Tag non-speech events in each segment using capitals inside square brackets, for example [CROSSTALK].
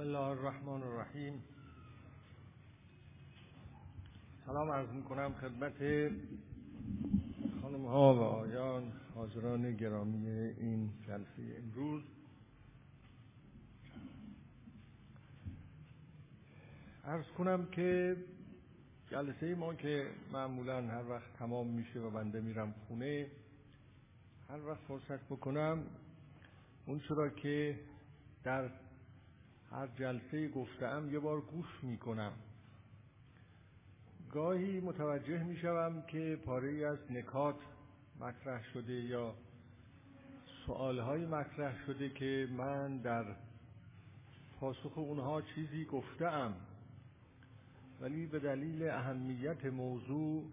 بسم الله الرحمن الرحیم. سلام عرض می کنم خدمت خانم ها و آیان حاضران گرامی این جلسه امروز. عرض کنم که جلسه ما که معمولا هر وقت تمام میشه و بنده میرم خونه هر وقت فرصت بکنم اون چرا که در هر جلسه گفتم یه بار گوش می‌کنم. گاهی متوجه می‌شوم که پاره از نکات مطرح شده یا سوالهایی مطرح شده که من در پاسخ اونها چیزی گفتم ولی به دلیل اهمیت موضوع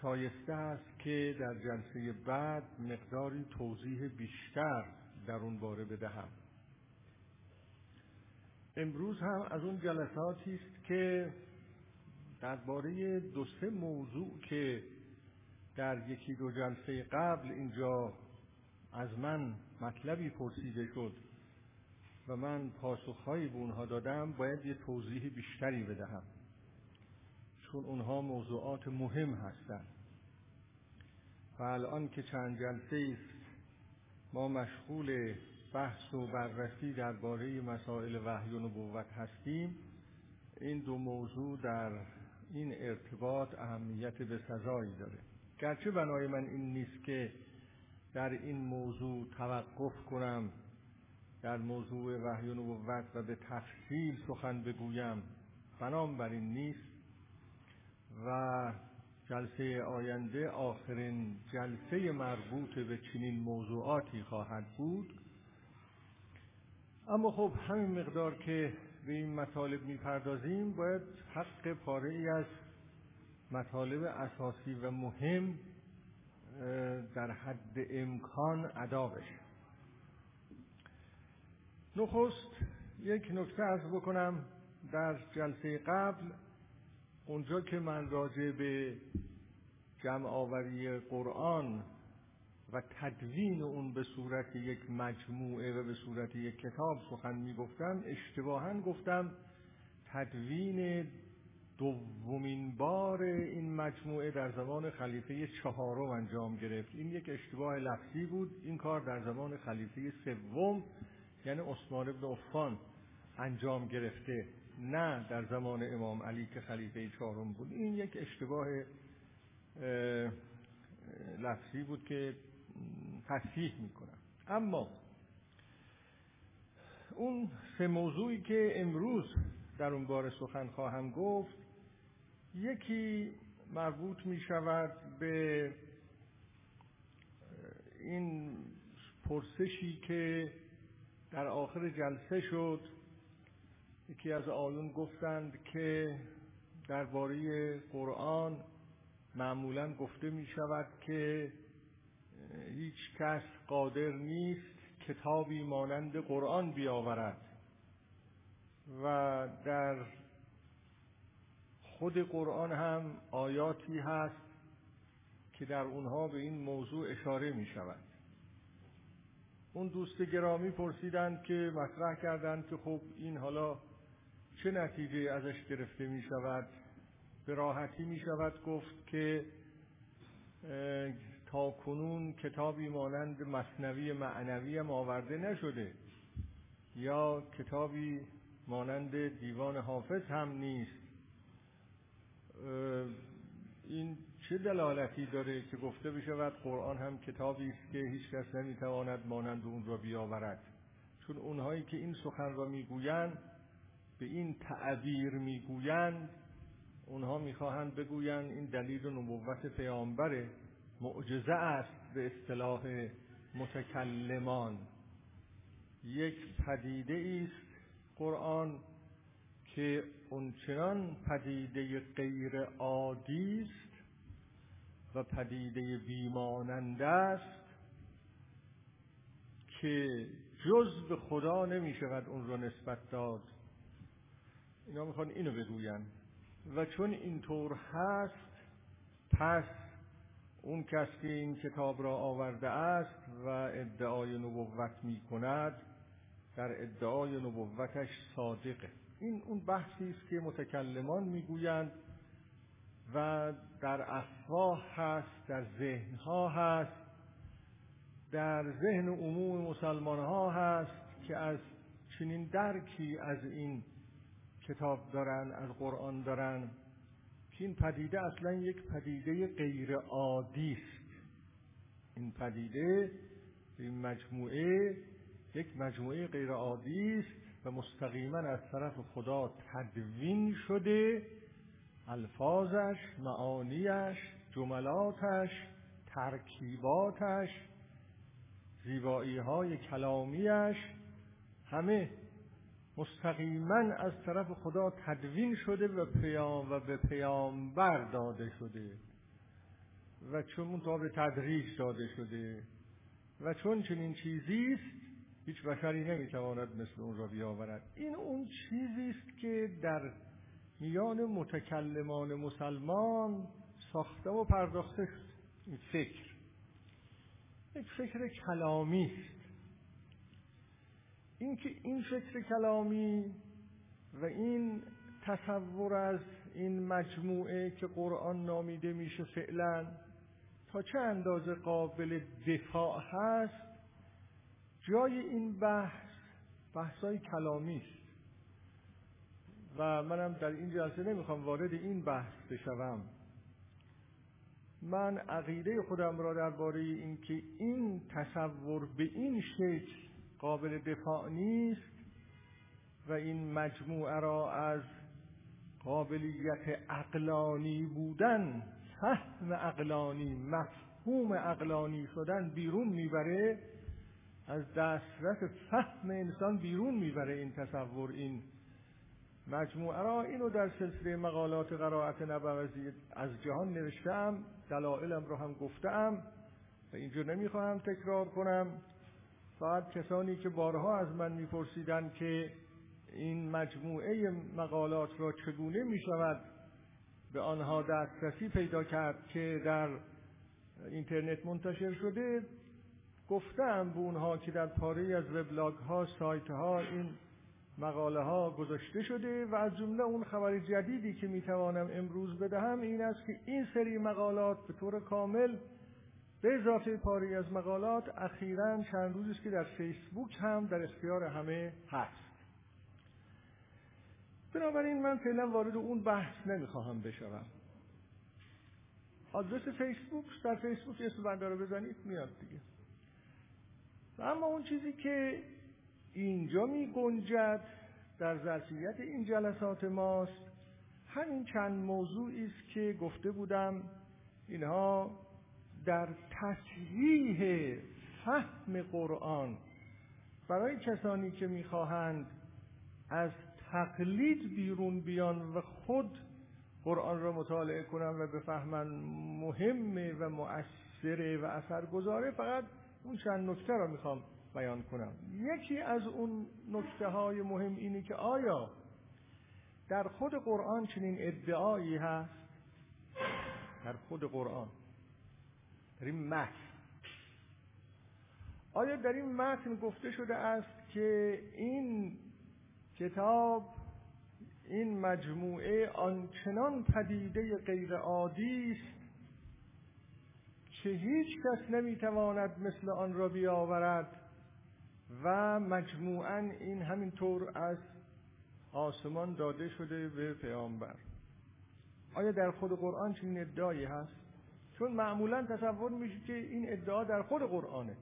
شایسته است که در جلسه بعد مقداری توضیح بیشتر در اون باره بدهم. امروز هم از اون جلساتی است که درباره دو سه موضوع که در یکی دو جلسه قبل اینجا از من مطلبی پرسیده شد و من پاسخهایی به اونها دادم باید یه توضیح بیشتری بدهم چون اونها موضوعات مهم هستند. و الان که چند جلسه است ما مشغول بحث و بررسی درباره مسائل وحی و نبوت هستیم. این دو موضوع در این ارتباط اهمیت به سزایی داره. گرچه بنای من این نیست که در این موضوع توقف کنم در موضوع وحی و نبوت و به تفصیل سخن بگویم. بنام بر این نیست و جلسه آینده آخرین جلسه مربوط به چنین موضوعاتی خواهد بود. اما خب همین مقدار که به این مطالب می‌پردازیم باید حق پاره ای از مطالب اساسی و مهم در حد امکان ادا بشه. نخست یک نکته از بکنم. در جلسه قبل اونجا که من راجع به جمع آوری قرآن و تدوین اون به صورت یک مجموعه و به صورت یک کتاب سخن می گفتم اشتباها گفتم تدوین دومین بار این مجموعه در زمان خلیفه چهارم انجام گرفت. این یک اشتباه لفظی بود. این کار در زمان خلیفه سوم یعنی عثمان بن عفان انجام گرفته نه در زمان امام علی که خلیفه چهارم بود. این یک اشتباه لفظی بود که تصحیح می‌کنم. اما اون سه موضوعی که امروز در اون بار سخن خواهم گفت یکی مربوط می شود به این پرسشی که در آخر جلسه شد. یکی از آیون گفتند که درباره قرآن معمولا گفته می شود که هیچ کس قادر نیست کتابی مانند قرآن بیاورد و در خود قرآن هم آیاتی هست که در اونها به این موضوع اشاره می شود. اون دوست گرامی پرسیدند که مطرح کردند که خب این حالا چه نتیجه ازش گرفته می شود؟ به راحتی می شود گفت که تا کنون کتابی مانند مصنوی معنوی هم آورده نشده یا کتابی مانند دیوان حافظ هم نیست. این چه دلالتی داره که گفته بشود قرآن هم کتابی است که هیچ کس نمی‌تواند مانند اون را بیاورد؟ چون اونهایی که این سخن را می‌گویند به این تعبیر می‌گویند اونها می‌خواهند بگویند این دلیل نبوت پیامبره. معجزه است به اصطلاح متکلمان. یک پدیده است قرآن که اونچنان پدیده غیر عادی است و پدیده بیماننده است که جز به خدا نمی شود اون را نسبت داد. اینا می‌خوان اینو بگوین. و چون اینطور هست پس اون کس که این کتاب را آورده است و ادعای نبوت می کند در ادعای نبوتش صادقه. این اون بحثی است که متکلمان می‌گویند و در افواه هست در ذهنها هست در ذهن عموم مسلمان ها هست که از چنین درکی از این کتاب دارن از قرآن دارن. که این پدیده اصلا یک پدیده غیر عادی است. این پدیده این مجموعه یک مجموعه غیر عادی است و مستقیما از طرف خدا تدوین شده. الفاظش معانیش جملاتش ترکیباتش زیبایی های کلامیش همه مستقیما از طرف خدا تدوین شده و پیام و به پیامبر داده شده. و چون تا به تدریج داده شده و چون چنین چیزی است هیچ بشری نمی‌تواند مثل اون را بیاورد. این اون چیزی است که در میان متکلمان مسلمان ساخته و پرداخته این فکر. یک فکر کلامی است. اینکه این فکر کلامی و این تصور از این مجموعه که قرآن نامیده میشه فعلا تا چه اندازه قابل دفاع هست جای این بحث بحثای کلامی است. و منم در این جلسه نمی‌خوام وارد این بحث بشوم. من عقیده خودم را درباره اینکه این تصور به این شکل قابل دفاع نیست و این مجموعه را از قابلیت اقلانی بودن فهم اقلانی مفهوم اقلانی شدن بیرون می‌بره. از دسترس فهم انسان بیرون می‌بره این تصور این مجموعه را. اینو در سلسله مقالات قرائت نبوزی از جهان نوشتم دلائلم رو هم گفتم و اینجا نمی‌خواهم تکرار کنم. فقط کسانی که بارها از من میپرسیدن که این مجموعه مقالات را چگونه می‌شود به آنها دسترسی پیدا کرد که در اینترنت منتشر شده گفتم به اونها که در پاره از وبلاگ ها سایت ها این مقاله ها گذاشته شده و از جمله اون خبر جدیدی که می‌توانم امروز بدهم این است که این سری مقالات به طور کامل به اضافه پاری از مقالات اخیرا چند روزی است که در فیسبوک هم در اختیار همه هست. بنابراین من فعلا وارد اون بحث نمی‌خواهم بشوم. آدرس فیسبوک در فیسبوک اسم بنده رو بزنید میاد دیگه. اما اون چیزی که اینجا می گنجد در ظرفیت این جلسات ماست همین چند موضوعی است که گفته بودم. اینها در تصحیح فهم قرآن. برای کسانی که می‌خواهند از تقلید بیرون بیان و خود قرآن را مطالعه کنن و بفهمن مهمه و مؤثره و اثرگذاره فقط اون چند نکته را می‌خوام بیان کنم. یکی از اون نکته های مهم اینه که آیا در خود قرآن چنین ادعایی هست؟ در خود قرآن. این متن. آیا در این متن گفته شده است که این کتاب این مجموعه آنچنان پدیده غیر عادی است که هیچ کس نمی‌تواند مثل آن را بیاورد و مجموعا این همینطور از آسمان داده شده به پیامبر. آیا در خود قرآن چنین ادعایی هست؟ چون معمولا تصور میشه که این ادعا در خود قرآنه.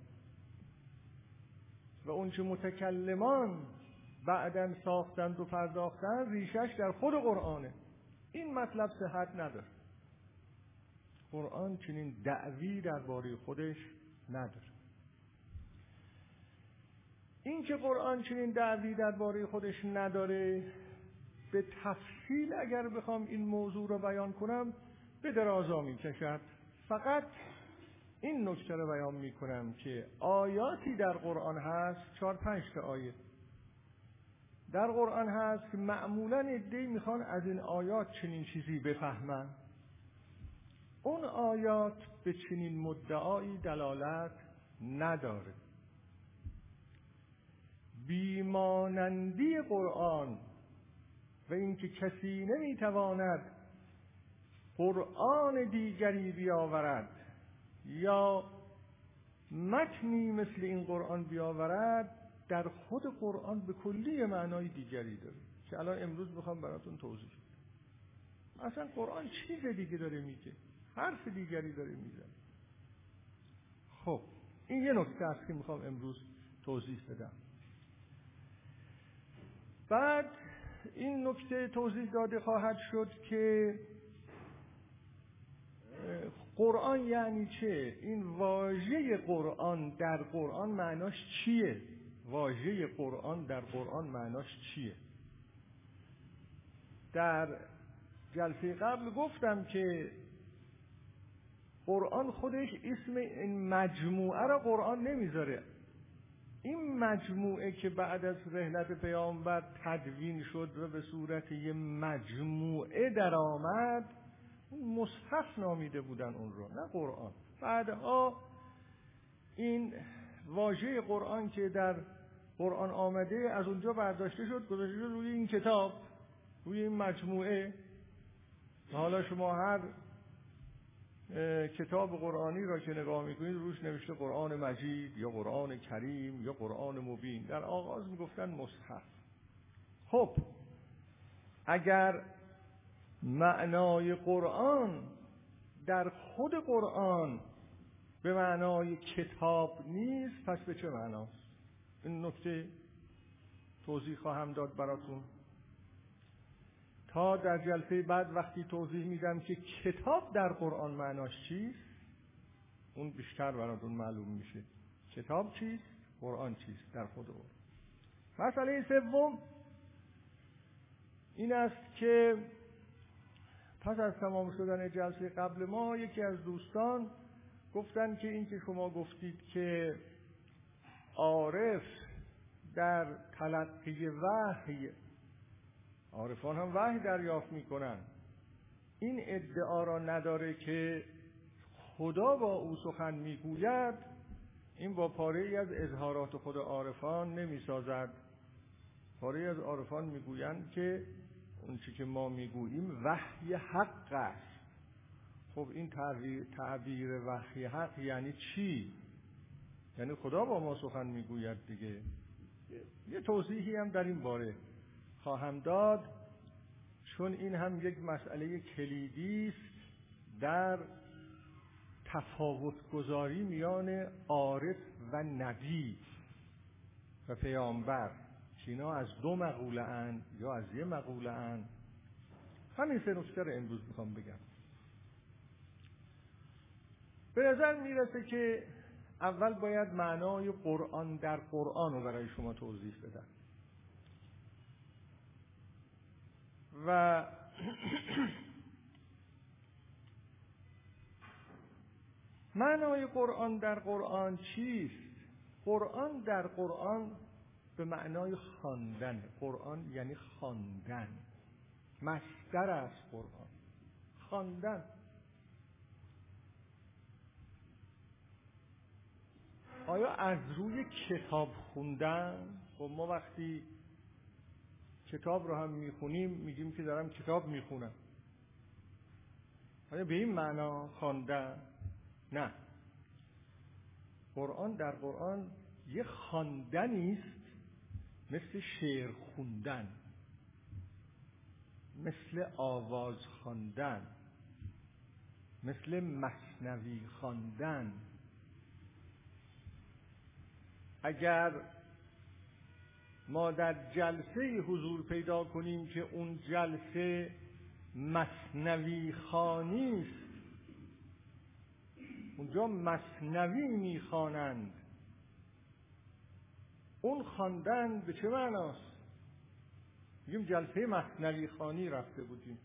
و اون چه متکلمان بعدا ساختند و پرداختند ریشش در خود قرآنه. این مطلب صحت نداره. قرآن چنین دعوی درباره خودش نداره. این که قرآن چنین دعوی درباره خودش نداره به تفصیل اگر بخوام این موضوع رو بیان کنم به درازا می کشد فقط این نکته رو بیان می کنم که آیاتی در قرآن هست چهار پنج تا آیه. در قرآن هست که معمولا ادهی می‌خوان از این آیات چنین چیزی بفهمن. اون آیات به چنین مدعایی دلالت نداره. بیمانندی قرآن و اینکه کسی نمی‌تواند قرآن دیگری بیاورد یا متنی مثل این قرآن بیاورد در خود قرآن به کلی معنای دیگری داره که الان امروز می‌خوام براتون توضیح بدم. اصلا قرآن چیز دیگه داره میگه حرف دیگری داره می‌زنه. خب این یه نکته است که می‌خوام امروز توضیح بدم. بعد این نکته توضیح داده خواهد شد که قرآن یعنی چه؟ این واژه قرآن در قرآن معناش چیه؟ واژه قرآن در قرآن معناش چیه؟ در جلسه قبل گفتم که قرآن خودش اسم این مجموعه را قرآن نمی‌ذاره. این مجموعه که بعد از رحلت پیامبر تدوین شد و به صورت یه مجموعه در آمد مصحف نامیده بودن اون رو نه قرآن. بعدها این واژه قرآن که در قرآن آمده از اونجا برداشته شد گذاشته شد روی این کتاب روی این مجموعه. حالا شما هر کتاب قرآنی را که نگاه می‌کنید روش نوشته قرآن مجید یا قرآن کریم یا قرآن مبین. در آغاز می‌گفتن مصحف. خب اگر معنای قرآن در خود قرآن به معنای کتاب نیست پس به چه معناست؟ این نکته توضیح خواهم داد براتون. تا در جلسه بعد وقتی توضیح میدم که کتاب در قرآن معناش چیست اون بیشتر براتون معلوم میشه. کتاب چیست؟ قرآن چیست؟ در خود قرآن. مسئله سوم این است که پس از تمام شدن جلسه قبل ما یکی از دوستان گفتن که این که شما گفتید که عارف در تلقی وحی عارفان هم وحی دریافت می‌کنن. این ادعا را نداره که خدا با او سخن می‌گوید این با پاره ای از اظهارات خود عارفان نمی‌سازد. پاره از عارفان می‌گویند که اون چی که ما می‌گوییم وحی حق است. خب این تعبیر وحی حق یعنی چی؟ یعنی خدا با ما سخن می‌گوید دیگه. یه توضیحی هم در این باره خواهم داد. چون این هم یک مسئله کلیدی است در تفاوت گذاری میان عارف و نبی و پیامبر. اینا از دو مقوله اند یا از یه مقوله اند همین سه نکته رو امروز می‌خوام بگم. به نظر می‌رسه که اول باید معنای قرآن در قرآن رو برای شما توضیح بدم. و [CLEARS THROAT] معنای قرآن در قرآن چیست؟ قرآن در قرآن به معنای خواندن. قرآن یعنی خواندن. مصدر است قرآن. خواندن. آیا از روی کتاب خوندن؟ خب ما وقتی کتاب رو هم می‌خونیم میگیم که دارم کتاب می‌خونم. آیا به این معنا خواندن؟ نه. قرآن در قرآن یه خواندنی است مثل شعر خوندن مثل آواز خواندن مثل مصنوی خواندن. اگر ما در جلسه حضور پیدا کنیم که اون جلسه مصنوی خانی اونجا مصنوی می‌خوانند. اون خواندن به چه معناست؟ میگیم جلسه مصنوی خانی رفته بودیم.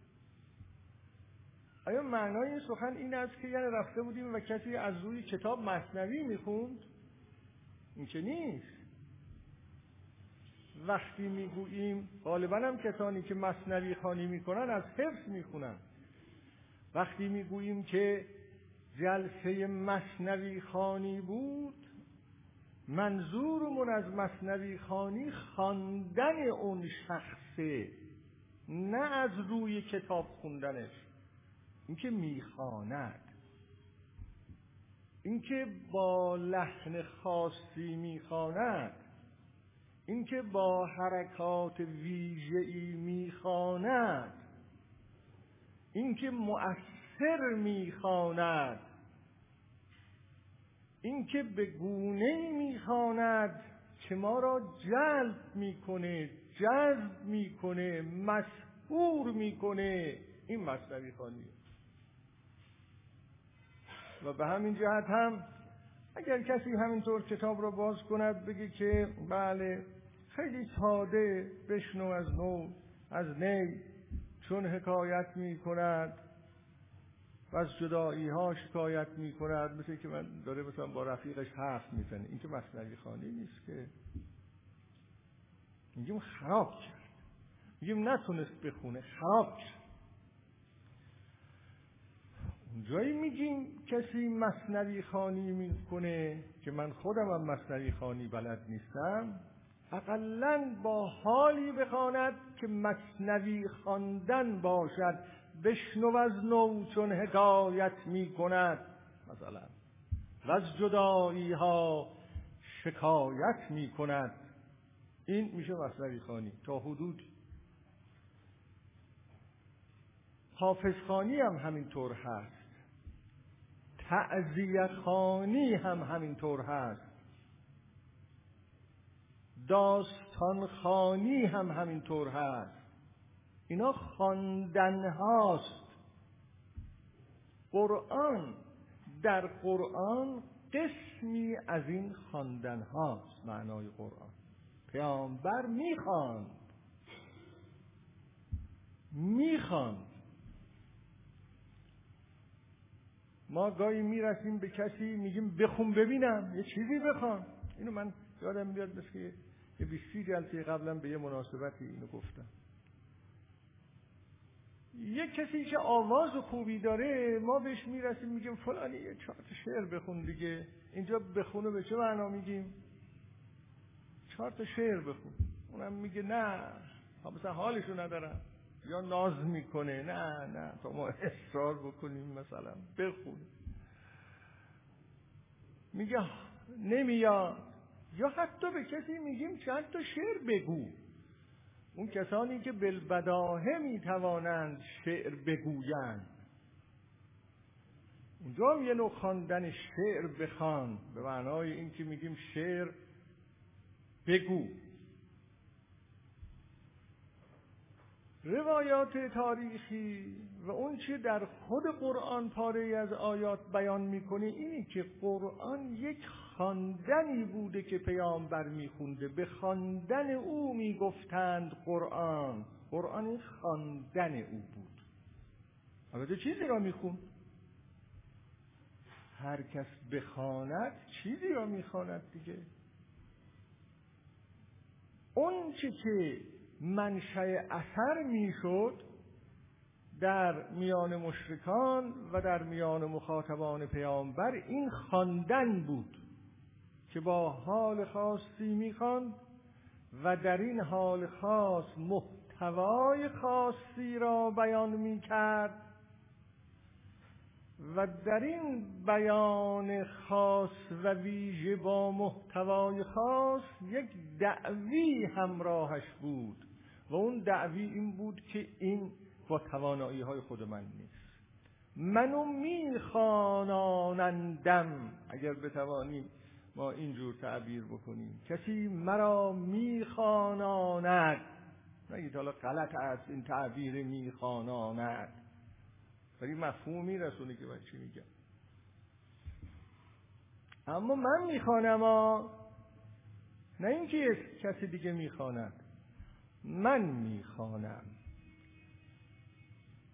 آیا معنای این سخن این است که یعنی رفته بودیم و کسی از روی کتاب مصنوی می‌خوند؟ این که نیست. وقتی می‌گوییم غالبا هم کسانی که مصنوی خانی می‌کنن از حفظ می‌خونن. وقتی می‌گوییم که جلسه مصنوی خانی بود منظورمون از مصنوی خانی خواندن اون شخصه نه از روی کتاب خوندنش. اینکه می‌خواند. اینکه با لحن خاصی می‌خواند. اینکه با حرکات ویژه‌ای می‌خواند. اینکه مؤثر می‌خواند. اینکه به گونه می‌خواند که ما را جلب می‌کنه جذب می‌کنه مسهور می‌کنه. این مصنوی خانی و به همین جهت هم اگر کسی همینطور کتاب را باز کند بگه که بله خیلی ساده بشنو از نو از نی چون حکایت می کند و از جدایی ها شکایت می کند مثل که من داره مثلا با رفیقش حرف می‌زنه. این که مصنوی خانی نیست که. میگیم خراب کرد. میگیم نتونست بخونه خراب کرد. اونجایی میگیم کسی مصنوی خانی می‌کنه که من خودم هم مصنوی خانی بلد نیستم. اقلا با حالی بخواند که مصنوی خواندن باشد. بشنو از نو چون حکایت می کند. مثلا و از جدایی ها شکایت می کند. این میشه مصنوی خانی. تا حدود حافظ خانی هم همینطور هست. تعذیه خانی هم همینطور هست. داستان خانی هم همینطور هست. اینا خواندن هاست. قرآن در قرآن قسمی از این خواندن هاست معنای قرآن. پیامبر می‌خواند. می‌خواند. ما گاهی می‌رسیم به کسی میگیم بخون ببینم یه چیزی بخوان. اینو من یادم میاد مثل یه بیستی جلسه قبلا به یه مناسبتی اینو گفتم. یه کسی که آواز و خوبی داره ما بهش می‌رسیم میگیم فلانی یه چهار شعر بخون دیگه. اینجا بخونه به چه معنا میگیم؟ چهار تا شعر بخون. اونم میگه نه مثلا حالشو ندارم. یا ناز می‌کنه. نه نه تا ما اصرار بکنیم مثلا. بخون. میگه نمیاد. یا حتی به کسی میگیم چند تا شعر بگو. اون کسانی که بالبداهه می‌توانند شعر بگویند. اونجا هم یه نوع خواندن شعر بخوان به معنای این که میگیم شعر بگو. روایات تاریخی و اون چه در خود قرآن پاره از آیات بیان می‌کنه اینی که قرآن یک خواندنی بوده که پیامبر میخونده. به خواندن او می‌گفتند قرآن. قرآن خواندن او بود. البته چیزی را می‌خوند. هر کس بخواند چیزی را می‌خواند دیگه. اون چی که منشأ اثر می‌شد در میان مشرکان و در میان مخاطبان پیامبر این خواندن بود که با حال خاصی می‌خواند و در این حال خاص محتوای خاصی را بیان می‌کرد و در این بیان خاص و ویژه با محتوای خاص یک دعوی همراهش بود. و اون دعوی این بود که این با توانایی های خود من نیست. منو میخوانانندم. اگر بتوانیم ما اینجور تعبیر بکنیم. کسی مرا میخواناند. نگید حالا غلط است این تعبیر میخواناند. ولی مفهوم میرسونه که من چی میگم. اما من می‌خوانم نه اینکه کسی دیگه می‌خواند. من می‌خوانم.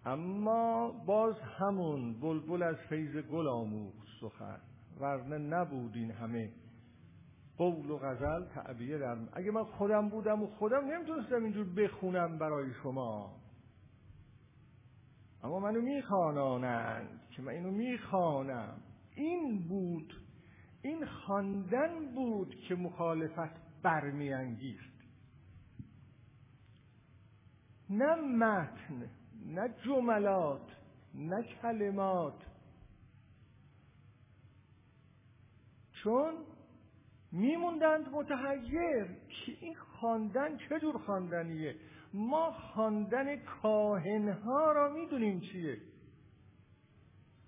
اما باز همون بلبل از فیض گل آموخت سخن ورنه نبود این همه قول و غزل تعبیه در اگه من خودم بودم و خودم نمی‌تونستم اینجور بخونم برای شما. اما منو میخوانانند که من اینو می‌خوانم. این بود این خواندن بود که مخالفت برمیانگیست نه متن نه جملات نه کلمات. چون میموندند متحیر که این خواندن چه جور خواندنیه؟ ما خواندن کاهنها را می‌دونیم چیه.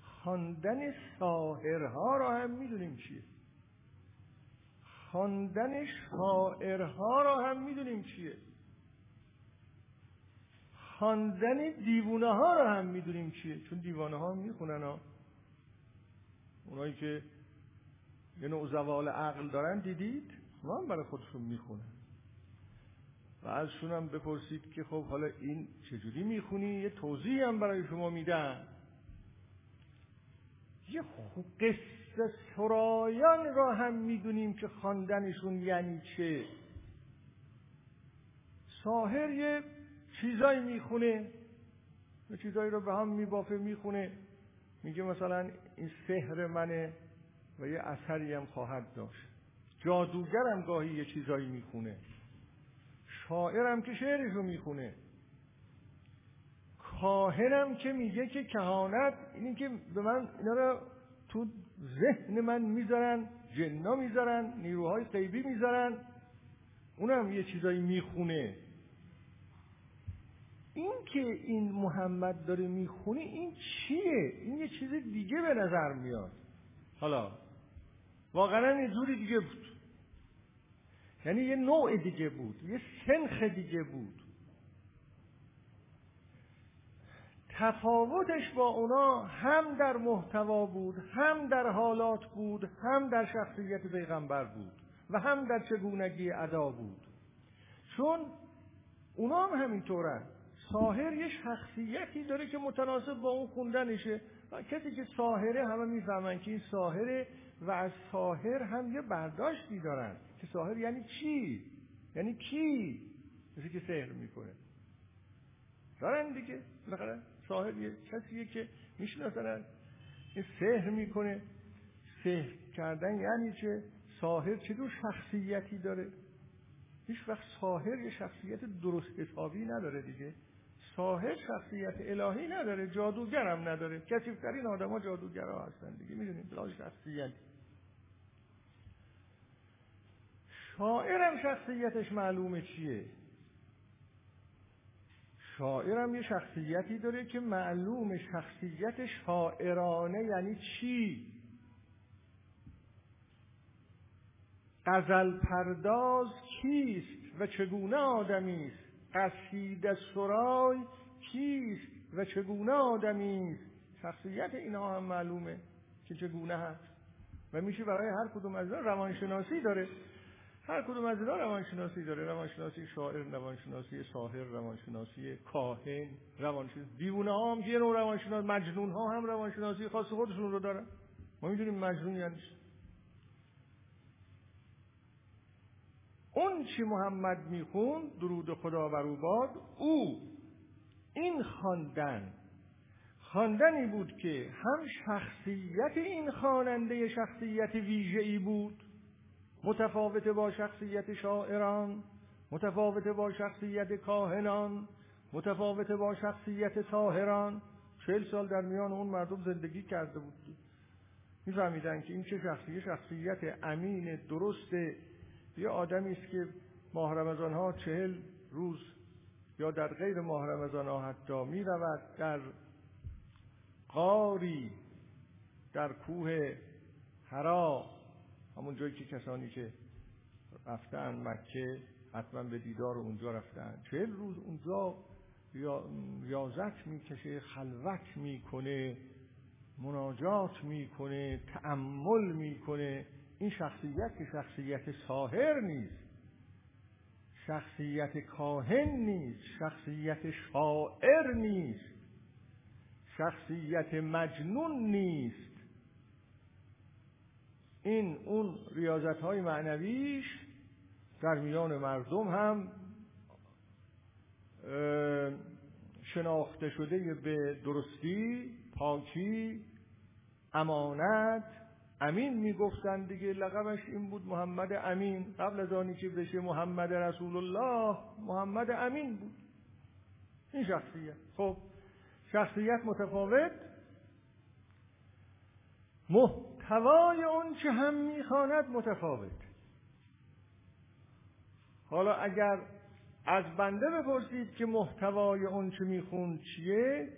خواندن ساهرها را هم می‌دونیم چیه. خواندن شاعرها را هم می‌دونیم چیه. خواندن دیوونه ها را هم می‌دونیم چیه؟ چون دیوانه ها می‌خونن ها. اونایی که یه نوع زوال عقل دارن دیدید؟ ما هم برای خودشون می‌خونن. و ازشون هم بپرسید که خب حالا این چجوری می‌خونی؟ یه توضیح هم برای شما میدن یه قصه سرایان را هم می‌دونیم که خواندنشون یعنی چه. ساهر یه چیزایی می‌خونه یه چیزایی رو به هم میبافه می‌خونه. میگه مثلا این سحر منه و یه اثری هم خواهد داشت. جادوگرم گاهی یه چیزایی می‌خونه. شاعرم که شعرشو می‌خونه. کاهنم که میگه که کهانت اینی که به من اینا رو تو ذهن من می‌ذارن جنا می‌ذارن نیروهای غیبی می‌ذارن اونم یه چیزایی می‌خونه. این که این محمد داره می‌خونه این چیه؟ این یه چیز دیگه به نظر میاد. حالا واقعا یه جوری دیگه بود. یعنی یه نوع دیگه بود یه سنخ دیگه بود. تفاوتش با اونا هم در محتوا بود هم در حالات بود هم در شخصیت پیغمبر بود و هم در چگونگی ادا بود. چون اونا هم همینطورن ساهر یه شخصیتی داره که متناسب با اون خوندنشه. کسی که ساهره همه می‌فهمن که این ساهره و از ساهر هم یه برداشتی دارن. که ساهر یعنی چی؟ یعنی کی؟ کسی که سحر می‌کنه. دارن دیگه. بالاخره ساهر یه کسیه که می‌شناسن این سحر می‌کنه. سحر کردن یعنی چه؟ ساهر چه دور شخصیتی داره؟ هیچ وقت ساهر یه شخصیت درست حسابی نداره دیگه. ساهر شخصیت الهی نداره جادوگر هم نداره. کسیفترین آدم ها جادوگر ها هستن دیگه می‌دونید بلا شخصیت. شاعرم شخصیتش معلومه چیه؟ شاعرم یه شخصیتی داره که معلوم شخصیت شاعرانه یعنی چی؟ غزل پرداز کیست و چگونه آدمی است قصیده سرای کیست و چگونه آدمی؟ شخصیت اینها هم معلومه که چگونه هست. و میشه برای هر کدوم از روانشناسی داره. هر کدوم از اینا روانشناسی داره. روانشناسی شاعر روانشناسی ساحر روانشناسی کاهن روانشناسی دیوونه ها هم یه نوع روانشناسی مجنون ها هم روانشناسی خاص خودشون رو دارن. ما می‌دونیم مجنون یعنی اون چی محمد میخون درود خدا بر او باد او این خواندن. خواندنی بود که هم شخصیت این خواننده شخصیت ویژه‌ای بود متفاوت با شخصیت شاعران متفاوت با شخصیت کاهنان متفاوت با شخصیت ساهران. چهل سال در میان اون مردم زندگی کرده بود. میفهمیدن که این چه شخصیت شخصیت امین درست یه آدمی است که ماه رمضان ها چهل روز یا در غیر ماه رمضان ها حتی می رود در قاری در کوه حرا همون جایی که کسانی که رفتن مکه حتما به دیدار اونجا رفتن. چهل روز اونجا ریاضت می‌کشه خلوت می‌کنه مناجات می‌کنه تأمل می‌کنه. این شخصیت که شخصیت ساهر نیست شخصیت کاهن نیست شخصیت شاعر نیست شخصیت مجنون نیست. این اون ریاضت های معنویش در میان مردم هم شناخته شده به درستی پاکی امانت امین می‌گفتن دیگه لقبش این بود محمد امین. قبل از آنی که بشه محمد رسول الله محمد امین بود. این شخصیت. خب شخصیت متفاوت. محتوای اون چه هم می‌خواند متفاوت. حالا اگر از بنده بپرسید که محتوای اون چه می‌خوند چیه؟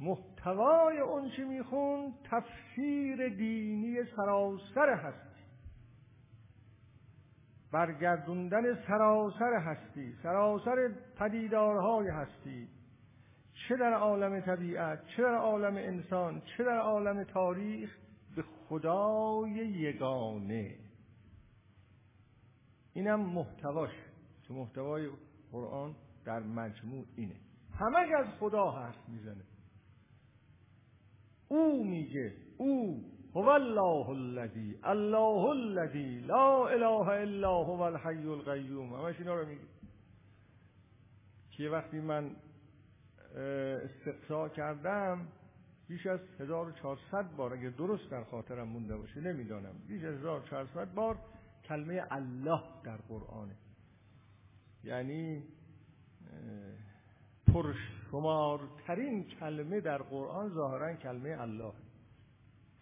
محتوای اون چه می‌خوند تفسیر دینی سراسر هستی. برگردوندن سراسر هستی سراسر پدیدارهای هستی. چه در عالم طبیعت چه در عالم انسان چه در عالم تاریخ به خدای یگانه. اینم محتواش. که محتوای قرآن در مجموع اینه. همش از خدا حرف می‌زنه. او میگه او. هو الله الذی الله الذی لا اله الا هو الحی القیوم. همش اینا رو میگه. که وقتی من استقصا کردم بیش از 1400 بار اگه درست در خاطرم مونده باشه نمی‌دانم. بیش از 1400 بار کلمه الله در قرآنه. یعنی پرشمارترین کلمه در قرآن ظاهرا کلمه الله.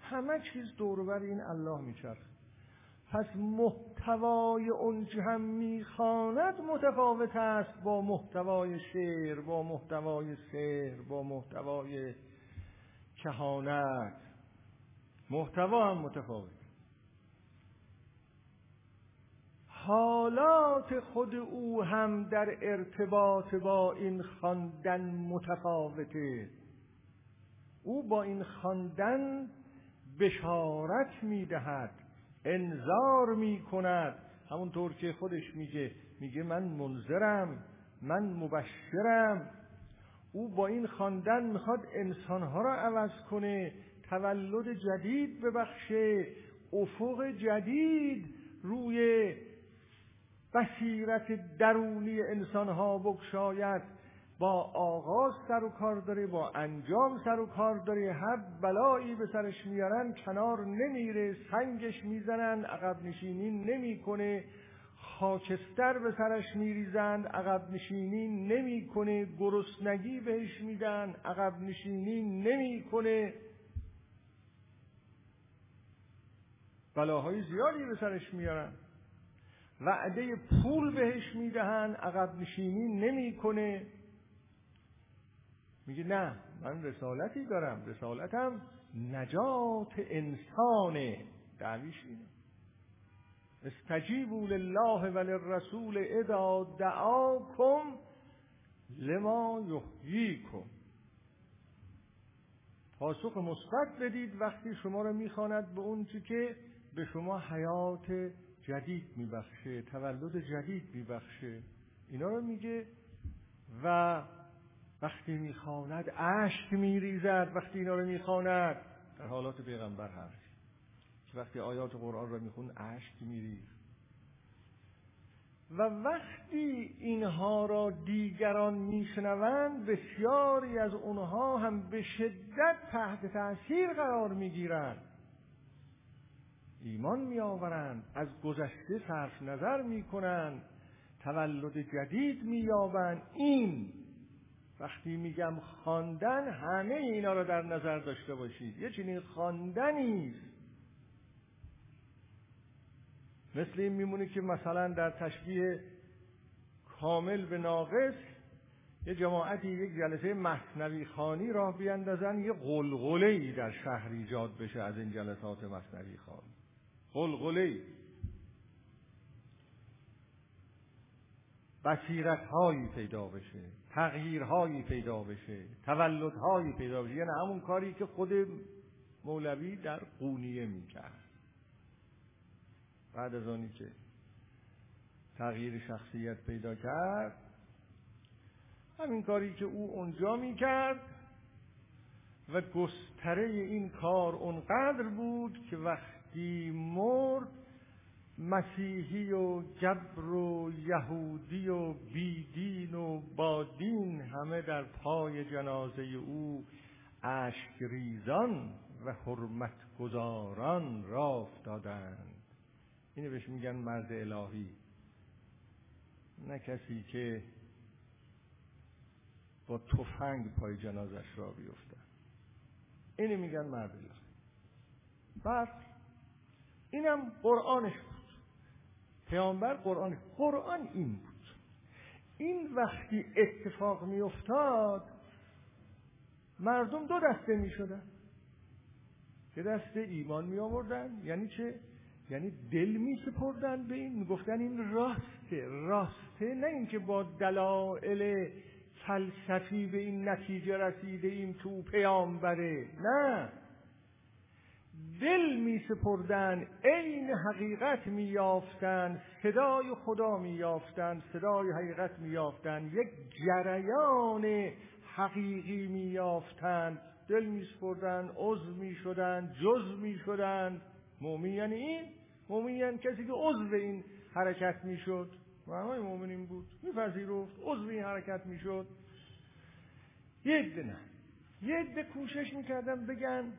همه چیز دوربر این الله میچرخ پس محتوای اون که هم می‌خواند متفاوت است با محتوای شعر با محتوای سحر با محتوای کهانت. محتوا هم متفاوت. حالات خود او هم در ارتباط با این خواندن متفاوته. او با این خواندن بشارت می‌دهد انذار می‌کند. همونطور که خودش میگه میگه من منذرم من مبشرم. او با این خواندن می‌خواد انسانها را عوض کنه تولد جدید ببخشه افق جدید روی بصیرت درونی انسانها بگشاید. با آغاز سر و کار داره با انجام سر و کار داره هر بلایی به سرش میارن کنار نمیره سنگش می‌زنن عقب نشینی نمی‌کنه. خاکستر به سرش میریزند عقب نشینی نمی‌کنه. گرسنگی بهش میدن عقب نشینی نمی‌کنه. بلاهای زیادی به سرش میارن. وعده پول بهش می‌دهن عقب نشینی نمی‌کنه. میگه نه من رسالتی دارم رسالتم نجات انسانه. دعویش اینه. استجیبوا لله و للرسول دعاکم لما یحییکم. پاسخ مثبت بدید وقتی شما رو می‌خواند به اون که به شما حیات جدید میبخشه تولد جدید میبخشه اینا رو میگه و وقتی می‌خواند اشک میریزد وقتی اینا رو می‌خواند در حالات پیغمبر هست که وقتی آیات قرآن رو میخون اشک میریز و وقتی اینها را دیگران میشنوند بسیاری از اونها هم به شدت تحت تاثیر قرار می‌گیرند. ایمان میآورند از گذشته صرف نظر می‌کنند تولد جدید مییابند. این وقتی میگم خواندن همه اینا رو در نظر داشته باشید. یه چنین خواندنی مثل این میمونه که مثلا در تشبیه کامل به ناقص یه جماعتی یک جلسه مصنوی خانی راه بیندازن یه غلغله ای در شهر ایجاد بشه از این جلسات مصنوی خانی غلغله. بصیرت هایی پیدا بشه تغییرهایی پیدا بشه تولدهایی پیدا بشه. یعنی همون کاری که خود مولوی در قونیه می‌کرد. بعد از آنی که تغییر شخصیت پیدا کرد همین کاری که او اونجا می‌کرد و گستره این کار اونقدر بود که وقتی مرد مسیحی و جبر و یهودی و بیدین و بادین همه در پای جنازه او اشک ریزان و حرمت گزاران راه دادند اینو بهش میگن مرد الهی. نه کسی که با تفنگ پای جنازش را بیفتن اینو میگن مرد الهی. بعد اینم قرآنش بود. پیامبر قرآن قرآن این بود. این وقتی اتفاق میافتاد مردم دو دسته می شدن یه دسته ایمان می آوردن یعنی چه؟ یعنی دل می سپردن به این. می‌گفتن این راسته راسته. نه اینکه با دلایل فلسفی به این نتیجه رسیده ایم تو پیامبره. نه. دل می سپردن عین حقیقت می یافتن صدای خدا می یافتن صدای حقیقت می یافتن یک جریان حقیقی می یافتن دل می سپردن عضو می شدن جز می شدن یعنی این؟ مومین یعنی کسی که عضو این حرکت می شد معنای مومنین بود. میپذیرفت عضو این حرکت می شد یه نه. یه کوشش می‌کردن بگن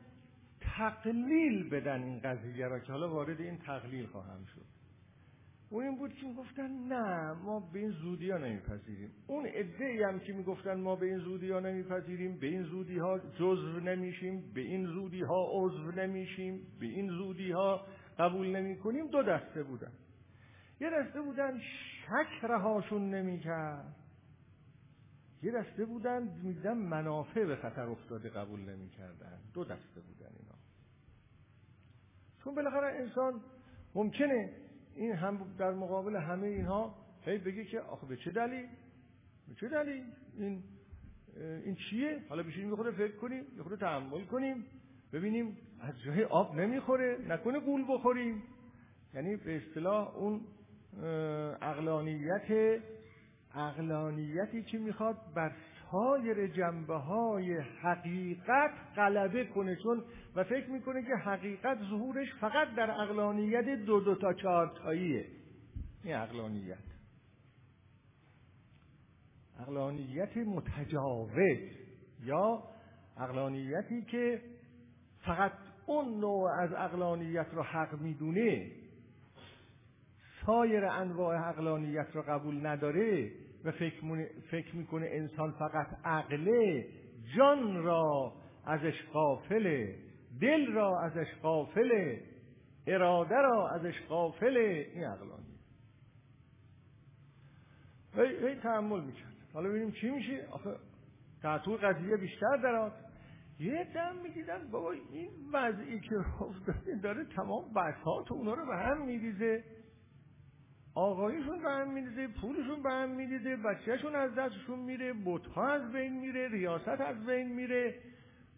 تقلیل بدن این قضیه را که حالا وارد این تقلیل خواهم شد. اون این بود که گفتن نه ما به این زودی ها نمیپذیریم. اون عده هم که می‌گفتن ما به این زودی ها نمیپذیریم به این زودی ها جزو نمیشیم به این زودی ها عضو نمیشیم به این زودی ها قبول نمی کنیم دو دسته بودن. یه دسته بودن شک رهاشون نمی‌کرد. یه دسته بودن میدن منافع به خطر افتاده قبول نمی‌کردن. دو دسته بودن چون بالاخره انسان ممکنه این هم در مقابل همه اینها هی بگه که آخه به چه دلیل؟ به چه دلیل؟ این این چیه؟ حالا بشینیم خود فکر کنیم یه خود تحمل کنیم ببینیم از جای آب نمی‌خوره نکنه گول بخوریم. یعنی به اصطلاح اون اقلانیت اقلانیتی که می‌خواد بر سایر جنبه های حقیقت غلبه کنه چون و فکر می‌کنه که حقیقت ظهورش فقط در اقلانیت دو دو تا چهار تاییه. این اقلانیت اقلانیت متجاوز یا اقلانیتی که فقط اون نوع از اقلانیت رو حق می‌دونه سایر انواع اقلانیت رو قبول نداره و فکر, فکر می‌کنه انسان فقط عقله جان را ازش قافله دل را ازش قافله اراده را ازش قافله این عقلانی هی, هی تحمل می‌کرد. حالا ببینیم چی میشه؟ آخه تعطول قضیه بیشتر درات یه دم می‌دیدن بابا این وضعی که افتاده داره تمام بسات اونا رو به هم میریزه. آقایشون به هم میریزه پولشون به هم میریزه بچهشون از دستشون میره بتها از بین میره ریاست از بین میره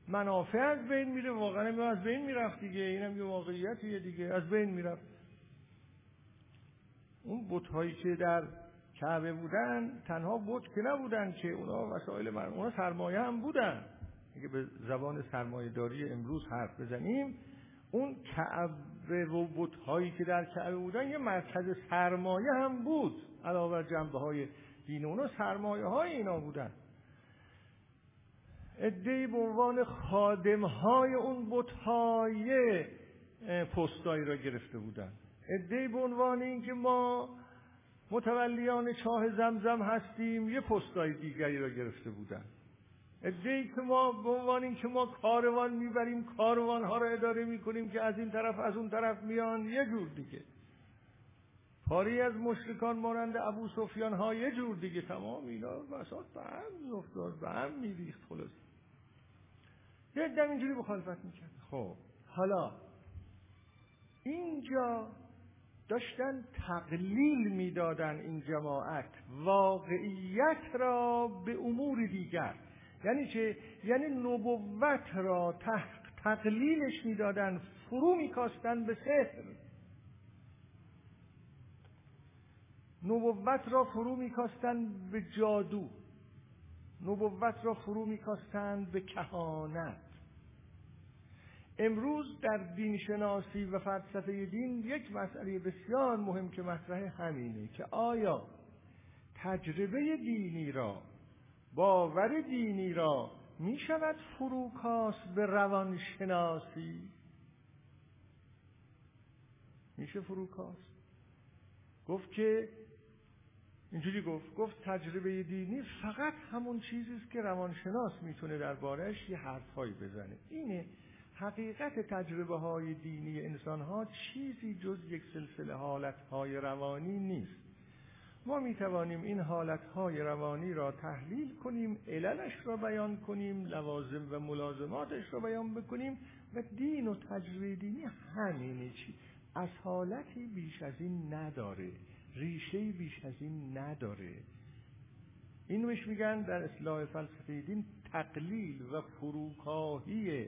منافع از بین میره. واقعا از بین می‌رفت دیگه اینم یه واقعیتیه دیگه از بین می‌رفت. اون بتهایی که در کعبه بودن تنها بت که نبودن که اونا وسایل من اونا سرمایه هم بودن. اگه به زبان سرمایه داری امروز حرف بزنیم اون کعبه و بتهایی که در کعبه بودن یه مرکز سرمایه هم بود علاوه بر جنبه های دین اونا سرمایه های اینا بودن. ادهی به عنوان خادم های اون بتهای پستایی را گرفته بودن. ادهی به عنوان اینکه ما متولیان چاه زمزم هستیم یه پستای دیگری را گرفته بودن. ادهی که ما به عنوان که ما کاروان می‌بریم کاروان ها را اداره می‌کنیم که از این طرف از اون طرف میان یه جور دیگه. پاری از مشرکان مانند ابو سفیان ها یه جور دیگه. تمام اینا بساط به هم افتاد به هم میریخت خلاص. یه دم اینجوری مخالفت می‌کرد. خب. حالا اینجا داشتن تقلیل می‌دادن این جماعت واقعیت را به امور دیگر. یعنی چه یعنی نبوت را تقلیلش می‌دادن فرو میکاستن به سحر. نبوت را فرو میکاستن به جادو. نبوت را فرو میکاستند به کهانت. امروز در دینشناسی و فلسفه دین یک مسئله بسیار مهم که مطرح همینه که آیا تجربه دینی را باور دینی را می شود فروکاست به روانشناسی. میشه فروکاست گفت که اینجوری گفت گفت تجربه دینی فقط همون چیزی است که روانشناس می‌تونه دربارهش یه حرفهایی بزنه. اینه حقیقت تجربه های دینی انسان ها چیزی جز یک سلسله حالت های روانی نیست. ما می توانیم این حالت های روانی را تحلیل کنیم عللش را بیان کنیم لوازم و ملازماتش را بیان بکنیم و دین و تجربه دینی همینه چی. از حالتی بیش از این نداره ریشه بیش از این نداره. این مش میگن در اصلاح فلسفه دین تقلیل و فروکاهی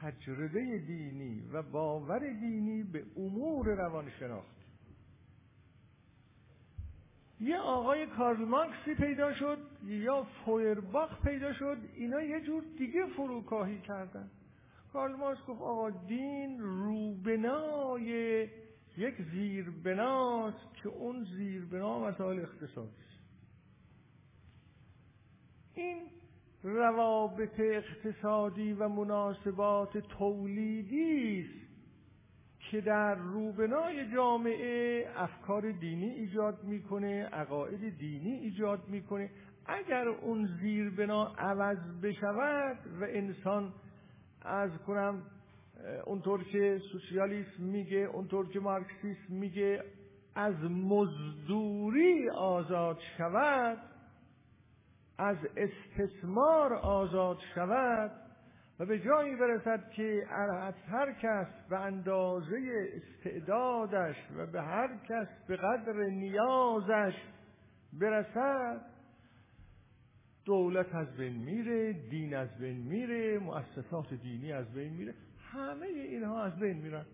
تجربه دینی و باور دینی به امور روانشناخت. یه آقای کارل مارکسی پیدا شد یا فویرباخ پیدا شد اینا یه جور دیگه فروکاهی کردن. کارل مارکس گفت آقا دین روبنای یک زیربناست که اون زیربنا مسائل اقتصادی است. این روابط اقتصادی و مناسبات تولیدی است. که در روبنای جامعه افکار دینی ایجاد می‌کنه عقاید دینی ایجاد می‌کنه. اگر اون زیربنا عوض بشود و انسان از کنم اونطور که سوسیالیسم میگه اونطور که مارکسیسم میگه از مزدوری آزاد شود از استثمار آزاد شود و به جایی برسد که از هر کس به اندازه استعدادش و به هر کس به قدر نیازش برسد دولت از بین میره دین از بین میره مؤسسات دینی از بین میره همه اینها از بین میرن.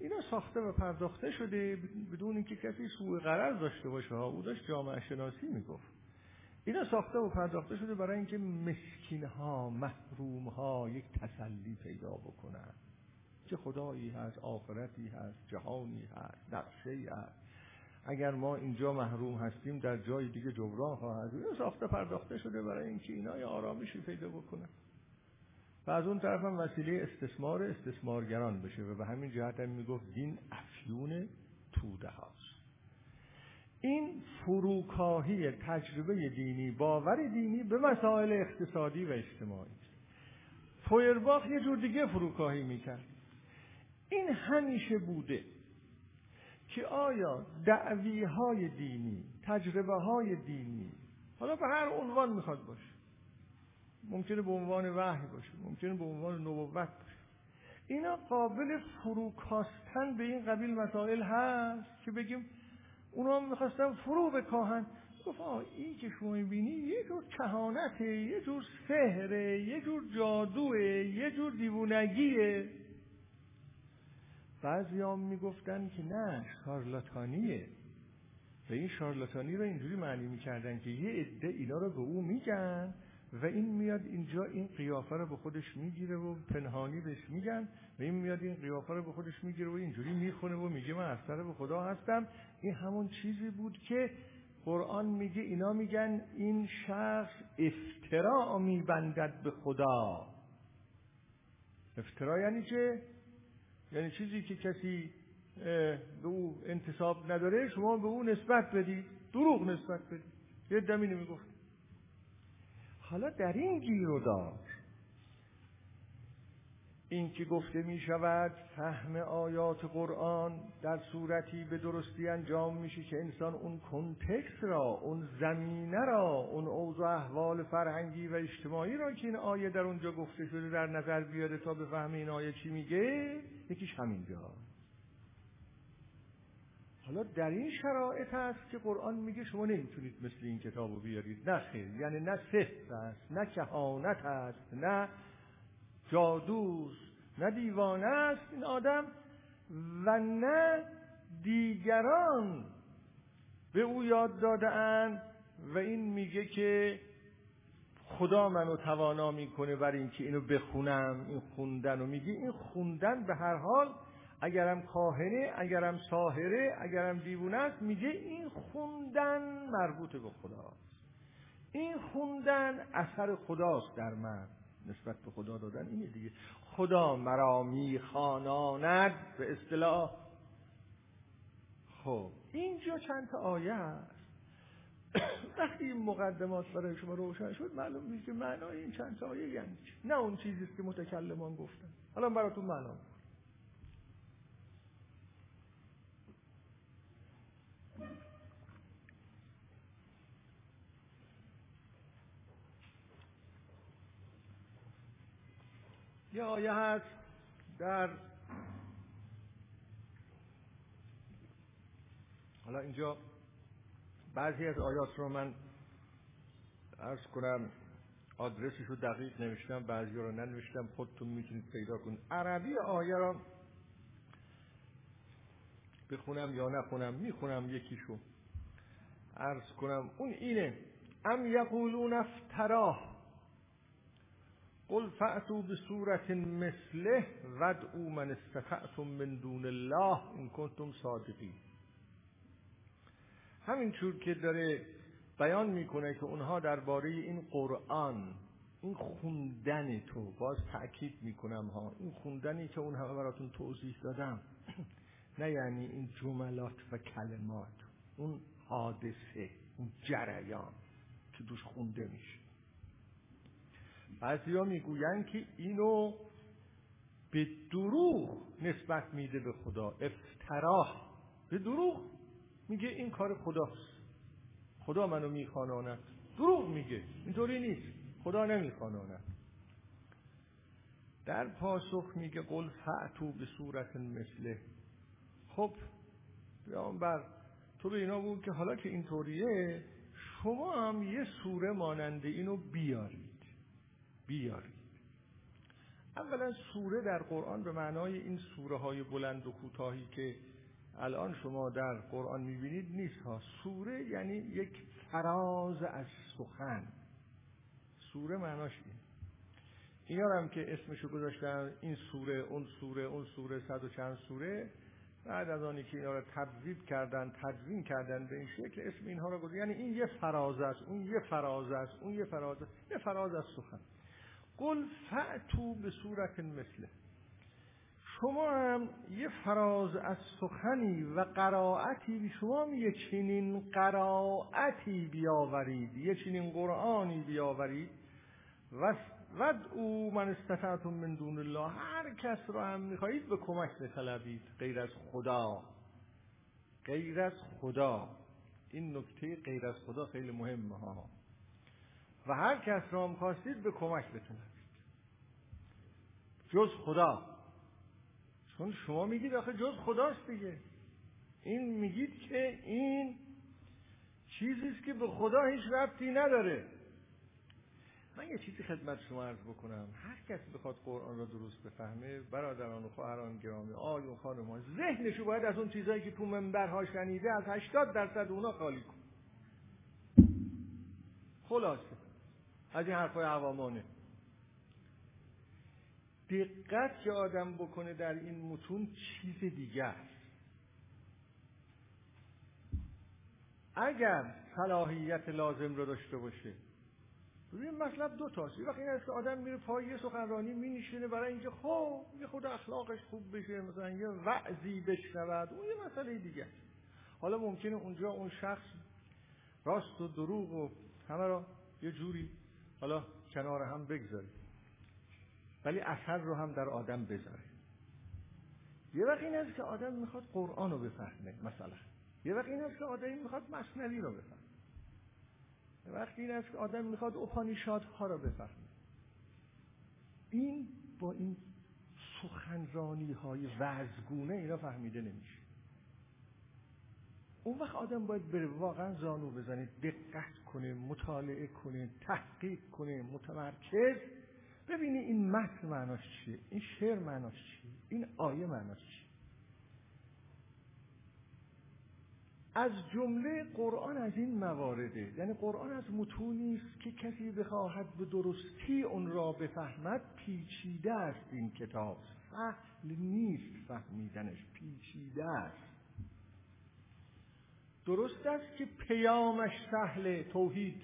اینا ساخته و پرداخته شده بدون اینکه کسی سوء قرار داشته باشه. ها او داشت جامعه شناسی می‌گفت. اینا ساخته و پرداخته شده برای اینکه مسکین ها محروم ها یک تسلی پیدا بکنن. چه خدایی هست آخرتی هست جهانی هست نقشه هست. اگر ما اینجا محروم هستیم در جای دیگه جبران خواهد اینا ساخته پرداخته شده برای اینکه اینا یه آرامشی پیدا بکنن. و از اون طرف هم وسیله استثمار استثمارگران بشه و به همین جهت هم می‌گفت دین افیون توده هاست. این فروکاهی تجربه دینی باور دینی به مسائل اقتصادی و اجتماعی. فویرباخ یه جور دیگه فروکاهی می‌کرد. این همیشه بوده که آیا دعوی های دینی تجربه های دینی حالا به هر عنوان می‌خواد باشه ممکنه به عنوان وحی باشه ممکنه به عنوان نبوت باشه اینا قابل فروکاستن به این قبیل مسائل هست که بگیم اونا می‌خواستن فرو بکاهن. گفت آه این که شما می‌بینی یه جور کهانته یه جور سهره یه جور جادوه یه جور دیوونگیه. بعضی هم می‌گفتن که نه شارلاتانیه. و این شارلاتانی رو اینجوری معنی می‌کردن که یه عده اینا رو به او میگن و این میاد اینجا این قیافه رو به خودش می‌گیره و پنهانی بهش میگن و این میاد این قیافه رو به خودش می‌گیره و اینجوری می‌خونه و میگه من اثر به خدا هستم. این همون چیزی بود که قرآن میگه اینا میگن این شخص افترا میبندد به خدا. افترا یعنی چه؟ یعنی چیزی که کسی به او انتصاب نداره شما به او نسبت بدید دروغ نسبت بدید. یه دمینه می‌گفت حالا در این گیر و دار این که گفته می شود فهم آیات قرآن در صورتی به درستی انجام میشه که انسان اون کنتکس را اون زمینه را اون اوضاع احوال فرهنگی و اجتماعی را که این آیه در اونجا گفته شده در نظر بیاره تا به فهم این آیه چی میگه یکیش همینجا. حالا در این شرایط هست که قرآن میگه شما نمی‌تونید مثل این کتاب رو بیارید. نه خیر یعنی نه سحر است نه کهانت است نه جادوست نه دیوانه است این آدم و نه دیگران به او یاد داده اند و این میگه که خدا منو توانا می‌کنه برای اینکه اینو بخونم این خوندن و میگه این خوندن به هر حال اگرم کاهنه اگرم ساهره اگرم دیوونه است میگه این خوندن مربوط به خداست. این خوندن اثر خداست در من. نسبت به خدا دادن اینه دیگه. خدا مرا میخواناند به اصطلاح. خب اینجا چند تا آیه هست. [COUGHS] وقتی این مقدمات برای شما روشن شد معلوم میشه که معنای این چند تا آیه یعنی نه اون چیزی که متکلمان گفتن. حالا براتون معنا یه آیه هست در حالا اینجا بعضی از آیات رو من ارز کنم آدرسش رو دقیق نوشتم بعضی رو ننوشتم خودتون می‌تونید پیدا کنید. عربی آیه را بخونم یا نخونم می‌خونم یکیشو. ارز کنم اون اینه ام یقولون افتراه؟ قل فأتوا بصورت مثله ودعوا من استطعتم من دون الله این کنتم صادقین. همینجور که داره بیان می‌کنه که اونها درباره این قرآن این خوندن تو باز تأکید می‌کنم ها این خوندنی که اون همه براتون توضیح دادم [CLEARS THROAT] نه یعنی این جملات و کلمات اون حادثه اون جریان که دوش خونده میشه. بعضی ها می‌گوین که اینو به دروغ نسبت میده به خدا افتراه به دروغ میگه این کار خداست. خدا منو میخواناند دروغ میگه. اینطوری نیست. خدا نمیخواناند در پاسخ میگه قل فعتو به صورت مثله. خب بر تو به اینا بود که حالا که اینطوریه شما هم یه سوره ماننده اینو بیارید. بیارید اولا سوره در قرآن به معنای این سوره های بلند و کوتاهی که الان شما در قرآن می‌بینید نیست ها سوره یعنی یک فراز از سخن. سوره معناش این اینا هم که اسمشو گذاشتن این سوره اون سوره اون سوره صد و چند سوره. بعد از آنی که اینا رو تبذیب کردن تدوین کردن به این شکل اسم اینها رو گذاشتن یعنی این یه فراز است اون یه فراز است اون یه فراز است. یه فراز از سخن. قل فعتو به صورت مثله. شما هم یه فراز از سخنی و قرائتی شما هم یه چنین قرائتی بیاورید یه چنین قرآنی بیاورید. و ود او من استطعتم من دون الله. هر کس را هم می‌خواهید به کمک بطلبید غیر از خدا. غیر از خدا. این نکته غیر از خدا خیلی مهمه ها. و هر کس را هم خواستید به کمک بطلبید. جز خدا. چون شما میگید آخه جز خداست دیگه. این میگید که این چیزی است که به خدا هیچ ربطی نداره. من یه چیزی خدمت شما عرض بکنم. هر کسی بخواد قرآن را درست بفهمه برادران و خواهران گرامی آیون خانم ذهنشو باید از اون چیزایی که تو منبرها شنیده از 80 درصد اونا خالی کن. خلاصه. از این حرفای عوامانه. دقت که آدم بکنه در این متون چیز دیگه است. اگر صلاحیت لازم رو داشته باشه این مطلب دو تاست. یه وقت این است که آدم میره پای یه سخنرانی می برای اینکه خب یه خود اخلاقش خوب بشه مثلا یه وعظی بشنود. اون یه مسئله دیگه حالا ممکنه اونجا اون شخص راست و دروغ و همه را یه جوری حالا کنار هم بگذاره. ولی اثر رو هم در آدم بذاره. یه وقت این است که آدم می‌خواد قرآن رو بفهمه مثلا. یه وقت این است که آدم می‌خواد مصنوی رو بفهمه. یه وقت این است که آدم می‌خواد ها رو بفهمه. این با این سخنرانی های وزگونه اینا فهمیده نمیشه. اون وقت آدم باید بره واقعا زانو بزنه دقت کنه مطالعه کنه تحقیق کنه متمرکز ببینی این متن معناش چیه؟ این شعر معناش چیه؟ این آیه معناش چیه؟ از جمله قرآن از این موارده یعنی قرآن از متونی است که کسی بخواهد به درستی اون را بفهمد پیچیده است این کتاب. سهل نیست فهمیدنش پیچیده است. درست است که پیامش سهل توحید.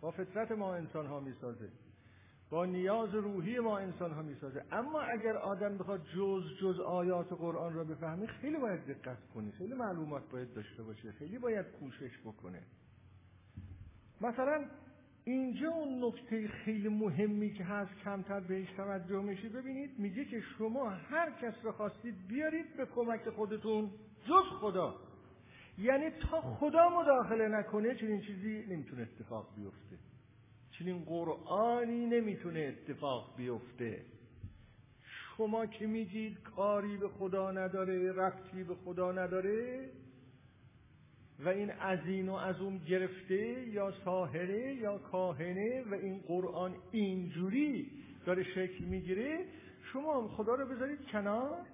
با فطرت ما انسان ها می سازه با نیاز روحی ما انسان ها می‌سازه. اما اگر آدم بخواد جز جز آیات قرآن را بفهمه خیلی باید دقت کنه. خیلی معلومات باید داشته باشه. خیلی باید کوشش بکنه. مثلا اینجا اون نکته خیلی مهمی که هست کمتر بهش توجه میشه ببینید میگه که شما هر کس رو خواستید بیارید به کمک خودتون جز خدا. یعنی تا خدا مداخله نکنه چنین چیزی نمی‌تونه اتفاق بیفته. چنین قرآنی نمی‌تونه اتفاق بیفته. شما که میگید کاری به خدا نداره رفتی به خدا نداره و این از این و از اون گرفته یا ساهره یا کاهنه و این قرآن اینجوری داره شکل می‌گیره شما خدا رو بذارید کنار.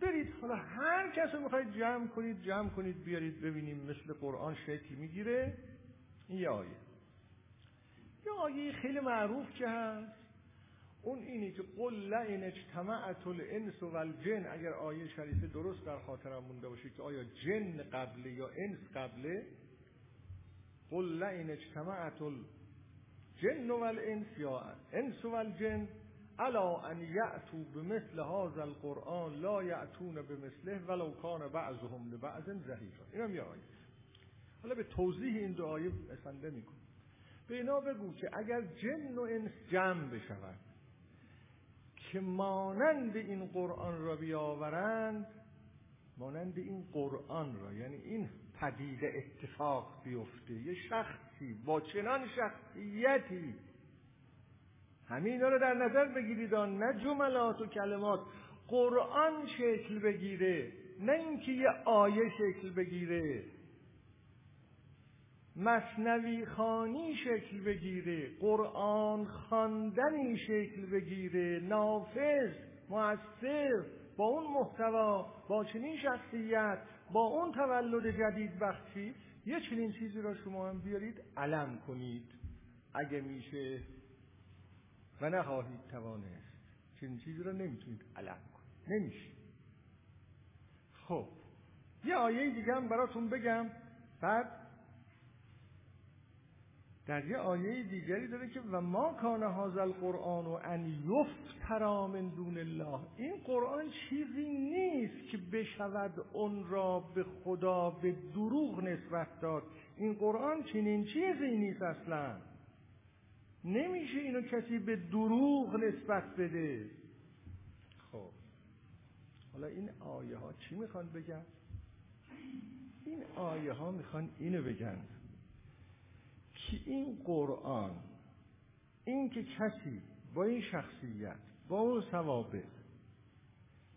برید حالا هر کس رو می‌خواید جمع کنید جمع کنید بیارید ببینیم مثل قرآن شکل می‌گیره. یه آیه. یه آیه خیلی معروف که هست. اون اینی که قل لئن اجتمعت الانس والجن اگر آیه شریفه درست در خاطرم مونده باشه که آیا جن قبله یا انس قبله؟ قل لئن اجتمعت الجن والانس یا انس والجن. الا ان یأتوا بمثل هذا القرآن لا یأتون بمثله ولو کان بعضهم لبعض ظهیرا اینم یه آیه. حالا به توضیح این دو آیه بسنده میکن به اینا بگو که اگر جن و انس جمع بشود که مانند این قرآن را بیاورند مانند این قرآن را یعنی این پدید اتفاق بیفته یه شخصی با چنان شخصیتی همین رو در نظر بگیرید نه جملات و کلمات قرآن شکل بگیره نه اینکه یه آیه شکل بگیره. مصنوی خانی شکل بگیره قرآن خواندنی شکل بگیره نافذ مؤثر با اون محتوا با چنین شخصیت با اون تولد جدید بخشی یه چنین چیزی را شما هم بیارید علم کنید. اگه میشه و نخواهید توانست چنین چیزی را نمی‌تونید علم کنید. نمیشه. خب یه آیه دیگه هم براتون بگم. بعد در یه آیه دیگری داره که و ما کان هذا القرآن و ان یفترا من دون الله. این قرآن چیزی نیست که بشود اون را به خدا به دروغ نسبت داد. این قرآن چنین چیزی نیست اصلا. نمیشه اینو کسی به دروغ نسبت بده. خب. حالا این آیه ها چی می‌خوان بگن؟ این آیه ها می‌خوان اینو بگن. که این قرآن این که کسی با این شخصیت با اون ثوابت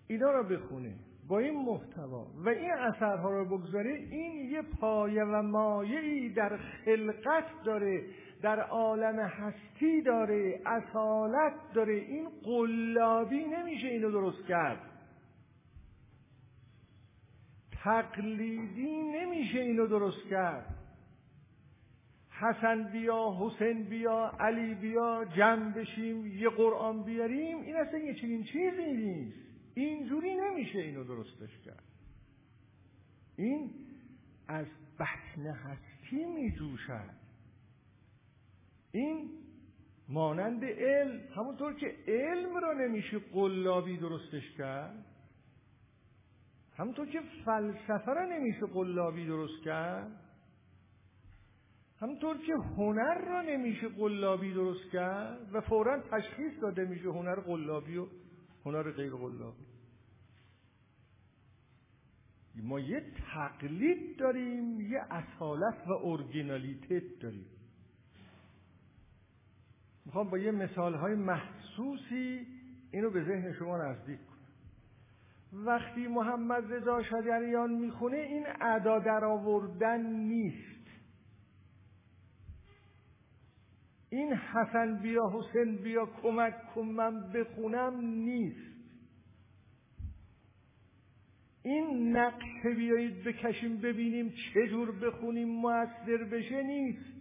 اینا را بخونه با این محتوا و این اثرها را بگذاره این یه پایه و مایعی در خلقت داره در عالم هستی داره اصالت داره. این قلابی نمیشه اینو درست کرد. تقلیدی نمیشه اینو درست کرد. حسن بیا حسین بیا علی بیا جمع بشیم یه قرآن بیاریم این اصلا یه چنین چیزی نیست. اینجوری نمیشه اینو درستش کرد. این از بطن هستی میجوشد. این مانند علم همونطور که علم را نمیشه قلابی درستش کرد همونطور که فلسفه را نمیشه قلابی درست کرد همونطور که هنر را نمیشه قلابی درست کرد و فورا تشخیص داده میشه هنر قلابی و هنر غیر قلابی. ما یه تقلید داریم یه اصالت و اورگینالیتت داریم. می‌خوام با یه مثال های محسوسی اینو به ذهن شما نزدیک کنم. وقتی محمد رضا شجریان می‌خونه این ادا در آوردن نیست. این حسن بیا حسین بیا کمک کن من بخونم نیست. این نقشه بیایید بکشیم ببینیم چجور بخونیم موثر بشه نیست.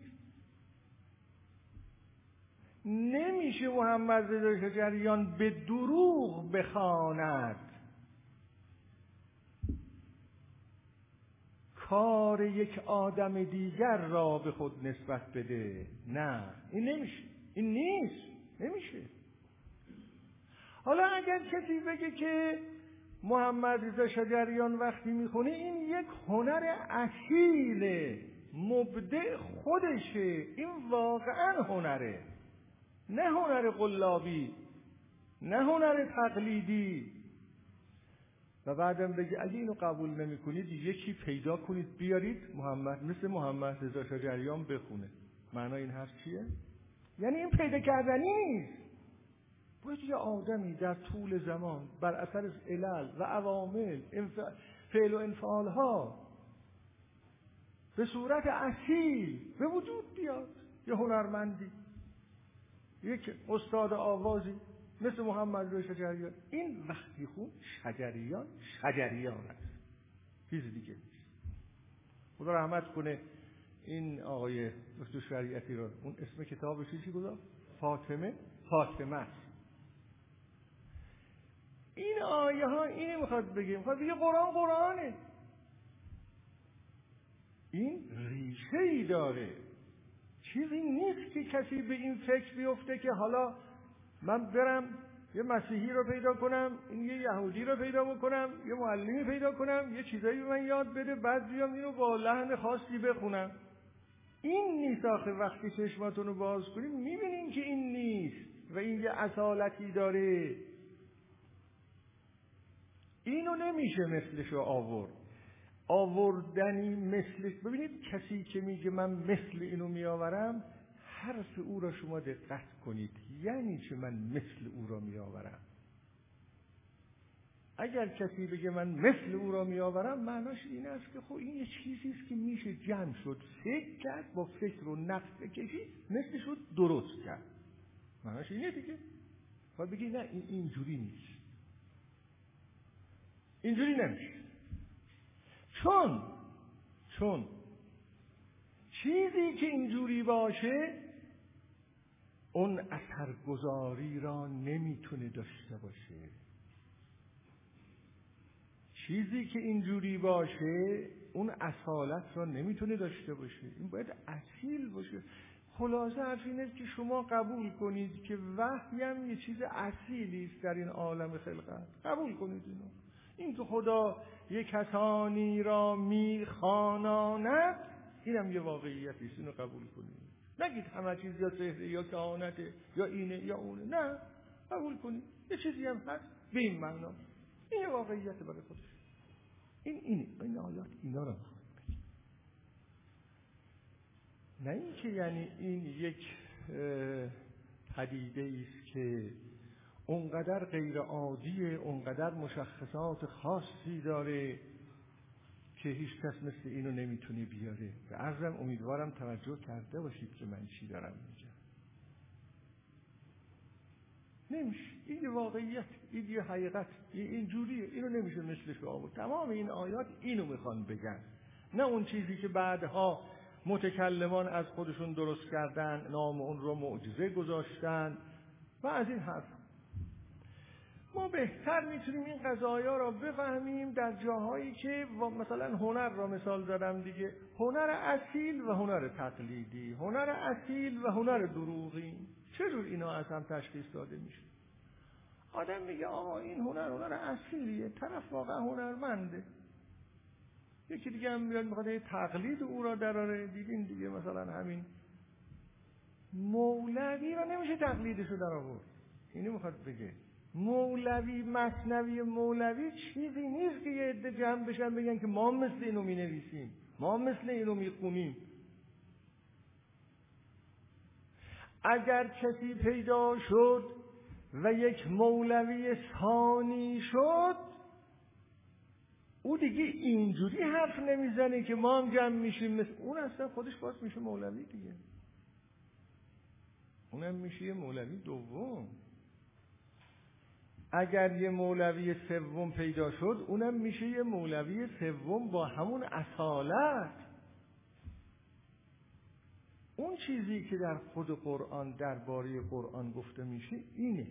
نمیشه محمد رضا جریان به دروغ بخواند. کار یک آدم دیگر را به خود نسبت بده. نه این نمیشه. این نیست. نمیشه. حالا اگر کسی بگه که محمد رضا شجریان وقتی می‌خونه این یک هنر اصیل مبدع خودشه. این واقعا هنره. نه هنر قلابی نه هنر تقلیدی. و بعدم بگه اگه اینو قبول نمی کنید یکی پیدا کنید بیارید محمد مثل محمد رضا شجریان بخونه. معنای این حرف چیه؟ یعنی این پیدا کردنی نیست. باید یه آدمی در طول زمان بر اثر علل و عوامل فعل و انفعال ها به صورت اصیل به وجود بیاد. یه هنرمندی یک استاد آوازی. مثل محمد روی شجریان. این وقتی خون شجریان شجریان است. چیز دیگه خدا رحمت کنه این آقای دکتر شریعتی رو اون اسم کتابش چی گذاشت؟ فاطمه فاطمه است. این آیه ها اینه می‌خواد بگه. می‌خواد بگه قرآن قرآنه. این ریشه ای داره. چیزی نیست که کسی به این فکر بیفته که حالا من برم یه مسیحی رو پیدا کنم این یه یهودی رو پیدا بکنم یه معلمی پیدا کنم یه چیزایی به من یاد بده بعد بیام اینو با لحن خاصی بخونم. این نیست آخه وقتی چشماتون رو باز کنیم می‌بینیم که این نیست و این یه اصالتی داره. اینو نمیشه مثلش رو آورد. آوردنی مثل ببینید کسی که میگه من مثل اینو میآورم حرف او را شما دقت کنید. یعنی چه من مثل او را میآورم؟ اگر کسی بگه من مثل او را میآورم معناش این است که خب این یه چیزی است که میشه جمع شد. فکر کرد با فکر و نقد بکشید مثل شد درست کرد. معناش اینه دیگه. و بگی نه این اینجوری نیست. اینجوری نمیشه. چون چون چیزی که اینجوری باشه اون اثرگذاری را نمی‌تونه داشته باشه چیزی که اینجوری باشه اون اصالت را نمی‌تونه داشته باشه این باید اصیل باشه. خلاصه حرف اینه که شما قبول کنید که وحی هم یه چیز اصیلی است در این عالم خلقت. قبول کنید اینو. این که خدا یه کسانی را میخواناند اینم یه واقعیتی است. اینو قبول کنید. نگید همه چیز یا سهره یا کهانته یا اینه یا اونه. نه قبول کنید. یه چیزی هم هست به این معنا. این واقعیت برای خودش. این اینه. این آیات اینا رو نه اینکه یعنی این یک پدیده است که اونقدر غیر عادیه اونقدر مشخصات خاصی داره که هیچ کس مثل اینو نمی‌تونه بیاره. و عرضم امیدوارم توجه کرده باشید که من چی دارم میگم. نمیشه. این واقعیت این یه حقیقت این جوریه. اینو نمیشه مثلش آورد تمام این آیات اینو می‌خوان بگن. نه اون چیزی که بعدها متکلمان از خودشون درست کردن نام اون رو معجزه گذاشتن و از این حرف ما بهتر می‌تونیم این قضایا را بفهمیم در جاهایی که مثلا هنر را مثال دادم دیگه. هنر اصیل و هنر تقلیدی هنر اصیل و هنر دروغی. چجور اینا از هم تشخیص داده میشه؟ آدم میگه آقا این هنر هنر اصیلیه طرف واقعا هنرمنده. یکی دیگه هم میاد می‌خواد تقلید او را دراره دیدین دیگه مثلا همین مولوی را نمیشه تقلیدشو در آورد. اینو می‌خواد بگه. مولوی مصنوی مولوی چیزی نیست که یه عده جمع بشن بگن که ما مثل اینو می نویسیم ما مثل اینو می خونیم اگر کسی پیدا شد و یک مولوی ثانی شد او دیگه اینجوری حرف نمی‌زنه که ما هم جمع میشیم. مثل اون اصلا خودش باز میشه مولوی دیگه. اونم میشه مولوی دوم. اگر یه مولوی سوم پیدا شد اونم میشه یه مولوی سوم با همون اصالت. اون چیزی که در خود قرآن درباره قرآن گفته میشه اینه.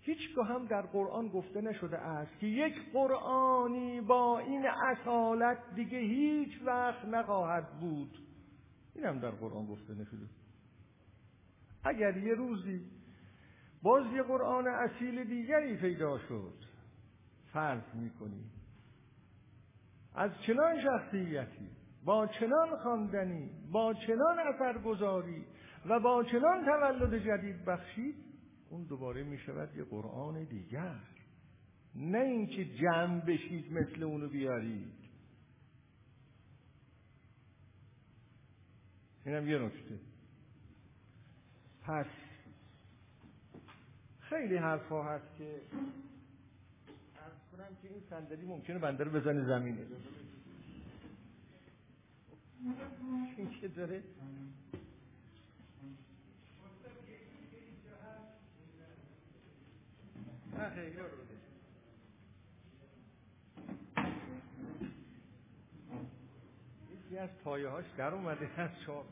هیچگاه هم در قرآن گفته نشده است که یک قرآنی با این اصالت دیگه هیچ وقت نخواهد بود. این هم در قرآن گفته نشده. اگر یه روزی باز یه قرآن اصیل دیگری پیدا شد. فرض می‌کنی. از چنان شخصیتی با چنان خواندنی با چنان اثرگذاری و با چنان تولد جدید بخشید اون دوباره می شود یه قرآن دیگر. نه اینکه جمع بشید مثل اونو بیارید. اینم یه نکته. پس خیلی حرفا هست که ارز کنم که این صندلی ممکنه بنده رو بزنه زمینه. این که داره یکی از پایه هاش در اومده از چاپ.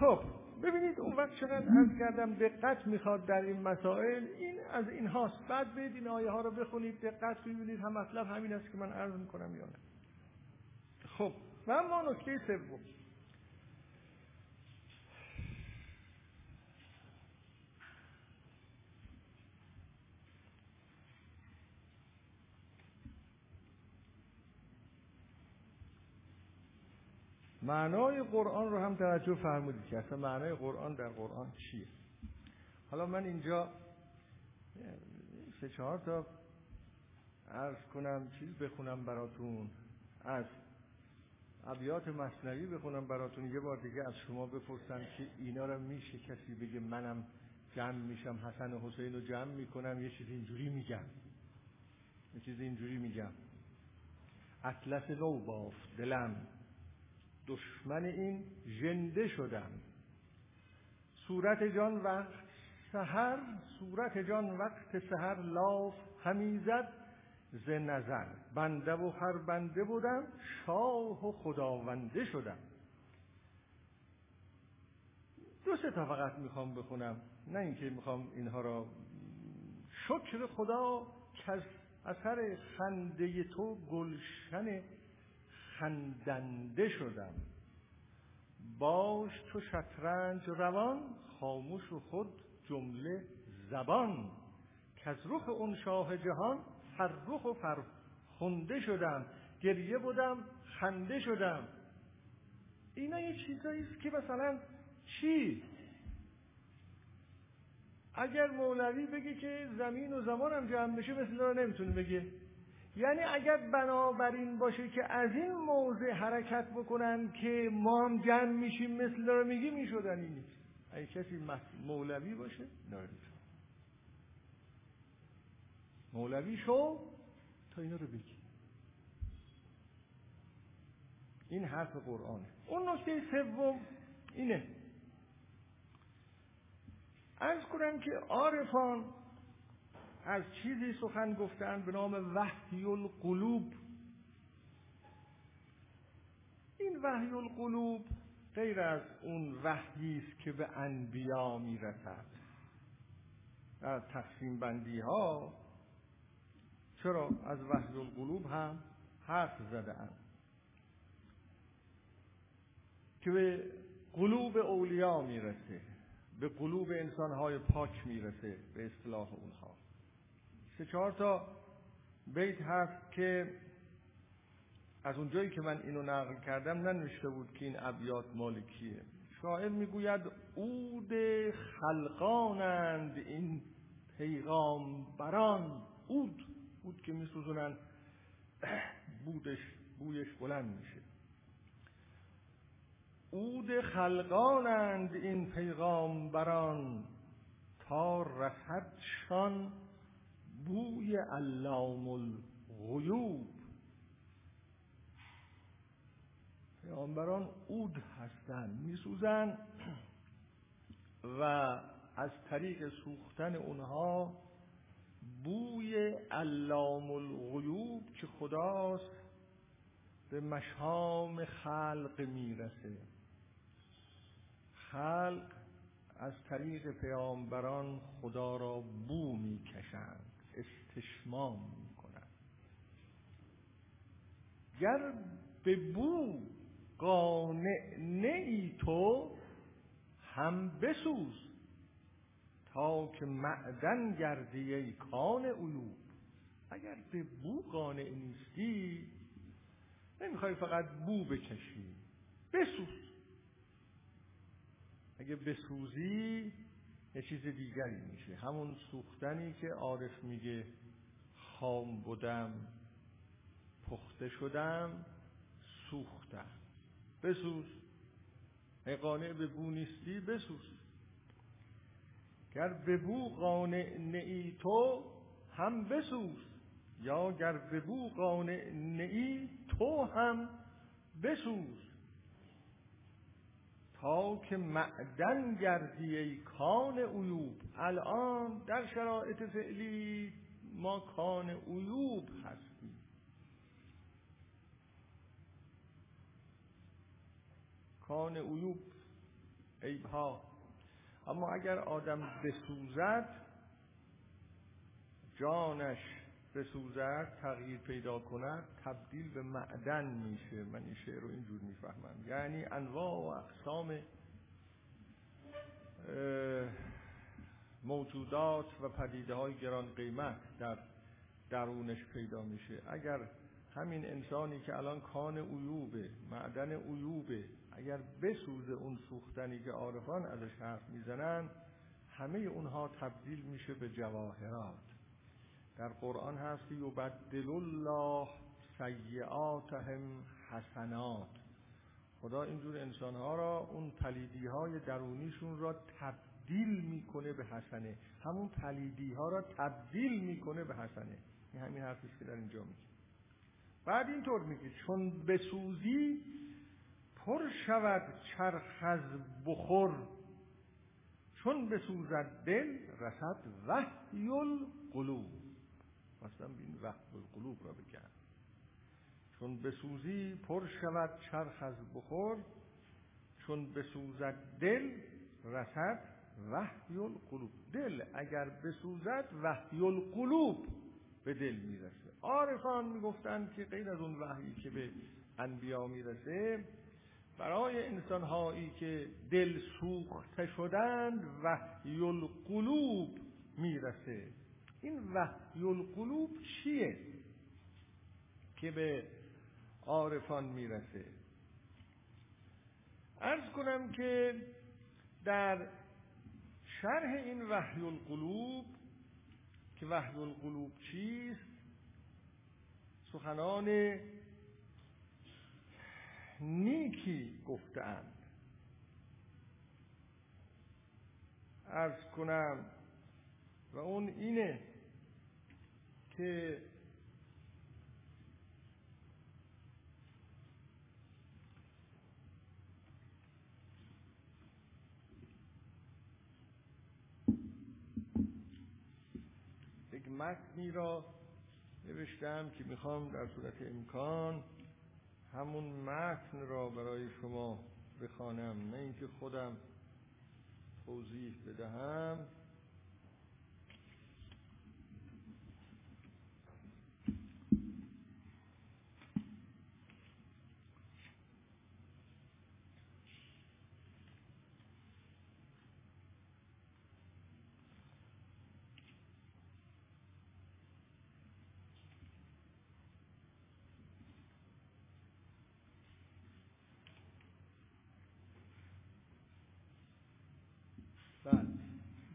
خب. ببینید اون وقت چقدر از کردم دقت می‌خواد در این مسائل این از این هاست. بعد برید این آیه ها رو بخونید دقت ببینید هم مطلب همین است که من عرض می‌کنم یا نه. خب. و اما نکته سوم. معنای قرآن رو هم توجه فرمودید که اصلا معنای قرآن در قرآن چیه. حالا من اینجا سه چهار تا عرض کنم چیز بخونم براتون. از ابیات مصنوی بخونم براتون. یه بار دیگه از شما بپرسم که اینا رو میشه کسی بگه منم جمع میشم حسن و حسین رو جمع می‌کنم یه چیز اینجوری میگم. یه چیز اینجوری میگم. اطلس نو بافت دلم. دشمن این ژنده شدم صورت جان وقت سحر صورت جان وقت سحر لاف همیزد ز نظر. بنده و هر بنده بودم شاه و خداونده شدم. دو سه تا فقط می‌خوام بخونم. نه اینکه می‌خوام اینها را شکر خدا که از اثر خنده تو گلشن خندنده شدم. باش تو شطرنج روان خاموش و خود جمله زبان. که از رخ اون شاه جهان فرخ و فرخنده شدم. گریه بودم خنده شدم. اینا یه چیزایی است که مثلا چی اگر مولوی بگه که زمین و زمانم جمع بشه مثل رو نمی‌تونه بگه. یعنی اگر بنابراین باشه که از این موضع حرکت بکنن که ما هم جمع میشیم مثل رو میگی می‌شدن نیست. اگه کسی مولوی باشه نه مولوی شو تا اینا رو بگی. این حرف قرآنه. اون نکته سوم اینه. از کنم که عارفان از چیزی سخن گفتن به نام وحی القلوب این وحی القلوب غیر از اون وحیی است که به انبیا می‌رسد. در تقسیم بندی ها چرا از وحی القلوب هم حرف زده اند که به قلوب اولیا می‌رسه به قلوب انسانهای پاک می‌رسه به اصطلاح اونها. سه چهار تا بیت هست که از اونجایی که من اینو نقل کردم ننوشته بود که این ابیات مالکیه. شاعر می‌گوید عود خلقانند این پیغام بران عود بود که میسوزونن بودش بویش بلند میشه. عود خلقانند این پیغام بران تا رسدشان بوی علام الغیوب. پیامبران اود هستند میسوزن و از طریق سوختن اونها بوی علام الغیوب که خداست به مشام خلق می‌رسه. خلق از طریق پیامبران خدا را بو می‌کشند. استشمام می‌کنند گر به بو قانع نی تو هم بسوز تا که معدن گردی ای کان عیوب اگر به بو قانع نیستی نمی‌خوای فقط بو بکشی بسوز. اگه بسوزی یه چیز دیگری میشه. همون سوختنی که عارف میگه خام بودم پخته شدم سوختم. بسوز. قانع به بو نیستی بسوز. گر به بو قانع نئی تو هم بسوز. یا گر به بو قانع نئی تو هم بسوز. تا که معدن گردی ای کان عیوب الان در شرایط فعلی ما کان عیوب هستیم. کان عیوب عیبها. اما اگر آدم بسوزد جانش بسوزد تغییر پیدا کند تبدیل به معدن میشه. من این شعر رو اینجور می‌فهمم. یعنی انواع و اقسام موجودات و پدیده های گران قیمت در درونش پیدا میشه. اگر همین انسانی که الان کان عیوبه معدن عیوبه اگر بسوزه اون سوختنی که عارفان ازش حرف می‌زنن همه اونها تبدیل میشه به جواهرات. در قرآن هست یبدل الله سیعاتهم حسنات. خدا اینجور انسانها را اون پلیدی های درونیشون را تبدیل می‌کنه به حسنه. همون پلیدی ها را تبدیل می‌کنه به حسنه. این همین حرفی که در اینجا میگه. بعد اینطور میگه چون بسوزی پر شود چرخ از بخور. چون بسوزد دل رسد وحی القلوب. مثلا این وحی القلوب را بگن چون بسوزی پر شود چرخ از بخور. چون بسوزد دل رسد وحی القلوب دل اگر بسوزد وحی القلوب به دل می‌رسه. عارفان می‌گفتند که غیر از اون وحی که به انبیا می‌رسه برای انسانهایی که دل سوخته شدند وحی القلوب می‌رسه. این وحی القلوب چیه که به عارفان می‌رسه؟ ارز کنم که در شرح این وحی القلوب که وحی القلوب چیست؟ سخنان نیکی گفتند ارز کنم و اون اینه که یک متنی را نوشتم که می‌خوام در صورت امکان همون متن را برای شما بخوانم نه اینکه خودم توضیح بدهم.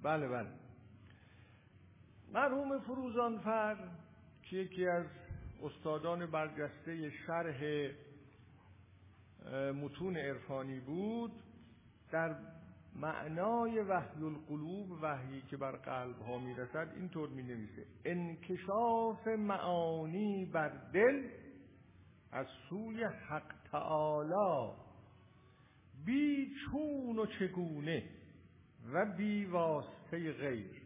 بله بله. مرحوم فروزانفر که یکی از استادان برجسته شرح متون عرفانی بود در معنای وحی القلوب وحی که بر قلب ها می‌رسد اینطور می نویسه انکشاف معانی بر دل از سوی حق تعالی بی چون و چگونه و بی واسطه غیر.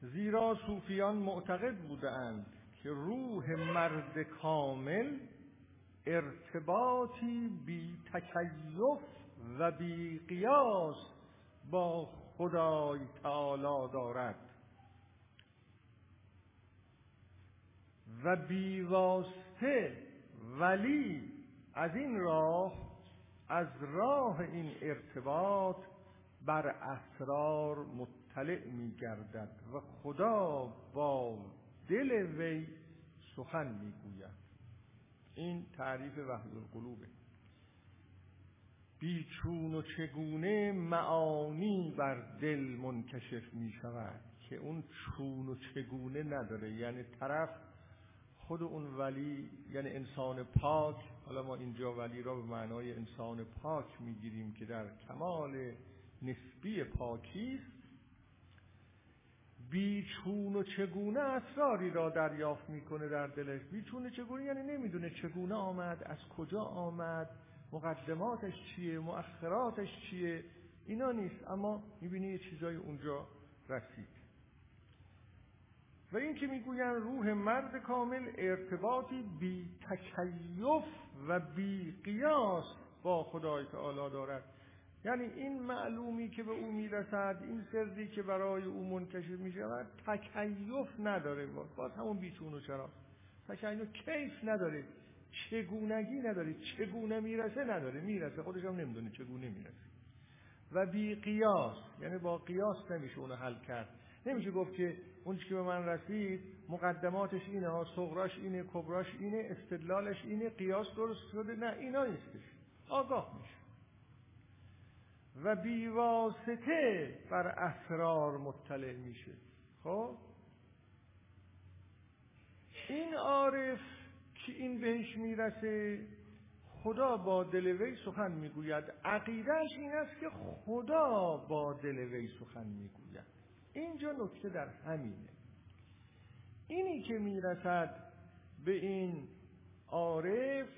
زیرا صوفیان معتقد بودند که روح مرد کامل ارتباطی بی تکیف و بی قیاس با خدای تعالی دارد. و بی واسطه ولی از این راه از راه این ارتباط بر اسرار مطلع می گردد و خدا با دل وی سخن می گوید این تعریف وحی القلوبه بیچون و چگونه معانی بر دل منکشف می شود که اون چون و چگونه نداره. یعنی طرف خود اون ولی یعنی انسان پاک حالا ما اینجا ولی را به معنای انسان پاک می‌گیریم که در کمال نسبی پاکی بیچون و چگونه اسراری را دریافت می‌کنه در دلش؟ بیچون و چگونه؟ یعنی نمی‌دونه چگونه آمد از کجا آمد مقدماتش چیه مؤخراتش چیه؟ اینا نیست اما می‌بینی یه چیزای اونجا رسید. و این که می‌گویند روح مرد کامل ارتباطی بی تکیف و بی قیاس با خدای تعالی دارد. یعنی این معلومی که به او می‌رسد این سردی که برای او منکشف می‌شود تکیف نداره. باز همون بیچون و چرا تکیف کیف نداره. چگونگی نداره. چگونه می‌رسه نداره. می‌رسه. خودش هم نمی‌دونه چگونه می‌رسه. و بی قیاس یعنی با قیاس نمیشه اونو حل کرد. نمیشه گفت که اون که به من رسید مقدماتش اینه ها صغراش اینه کبراش اینه استدلالش اینه قیاس درست شده. نه اینا نیستش. آگاه میشه. و بیواسطه بر اسرار مطلع میشه. خب؟ این عارف که این بهش می‌رسه خدا با دل وی سخن می‌گوید. عقیدهش این است که خدا با دل وی سخن می‌گوید. اینجا نکته در همینه. اینی که می‌رسد به این عارف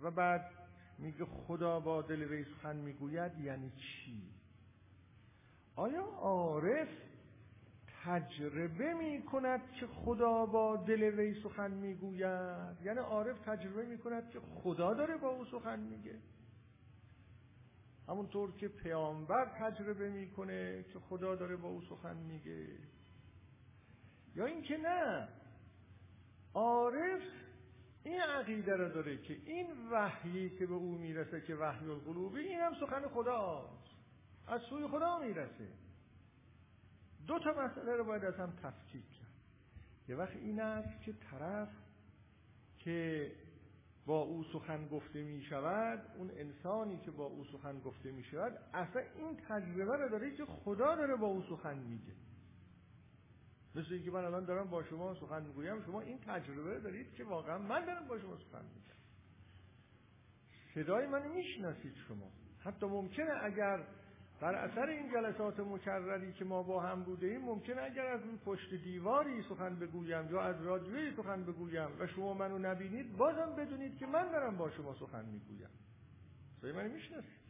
و بعد میگه خدا با دل وی سخن می‌گوید یعنی چی؟ آیا عارف تجربه می کند که خدا با دل وی سخن می‌گوید؟ یعنی عارف تجربه می کند که خدا داره با او سخن میگه. همونطور که پیامبر تجربه می‌کنه که خدا داره با او سخن میگه. یا اینکه نه عارف این عقیده رو داره که این وحیی که به او می‌رسه که وحی القلوبی این هم سخن خداست از سوی خدا می‌رسه. دو تا مسئله رو باید از هم تفکیک کرد. یه وقت این است که طرف که با او سخن گفته می شود اون انسانی که با او سخن گفته می شود اصلا این تجربه رو داره که خدا داره با او سخن میگه. مثل اینکه من الان دارم با شما سخن می‌گویم شما این تجربه دارید که واقعا من دارم با شما سخن میگم صدای من می‌شناسید شما. حتی ممکنه اگر بر اثر این جلسات مکرری که ما با هم بوده ایم ممکنه اگر از اون پشت دیواری سخن بگویم یا از رادیویی سخن بگویم و شما منو نبینید بازم بدونید که من دارم با شما سخن می‌گویم. صدای من می‌شناسید؟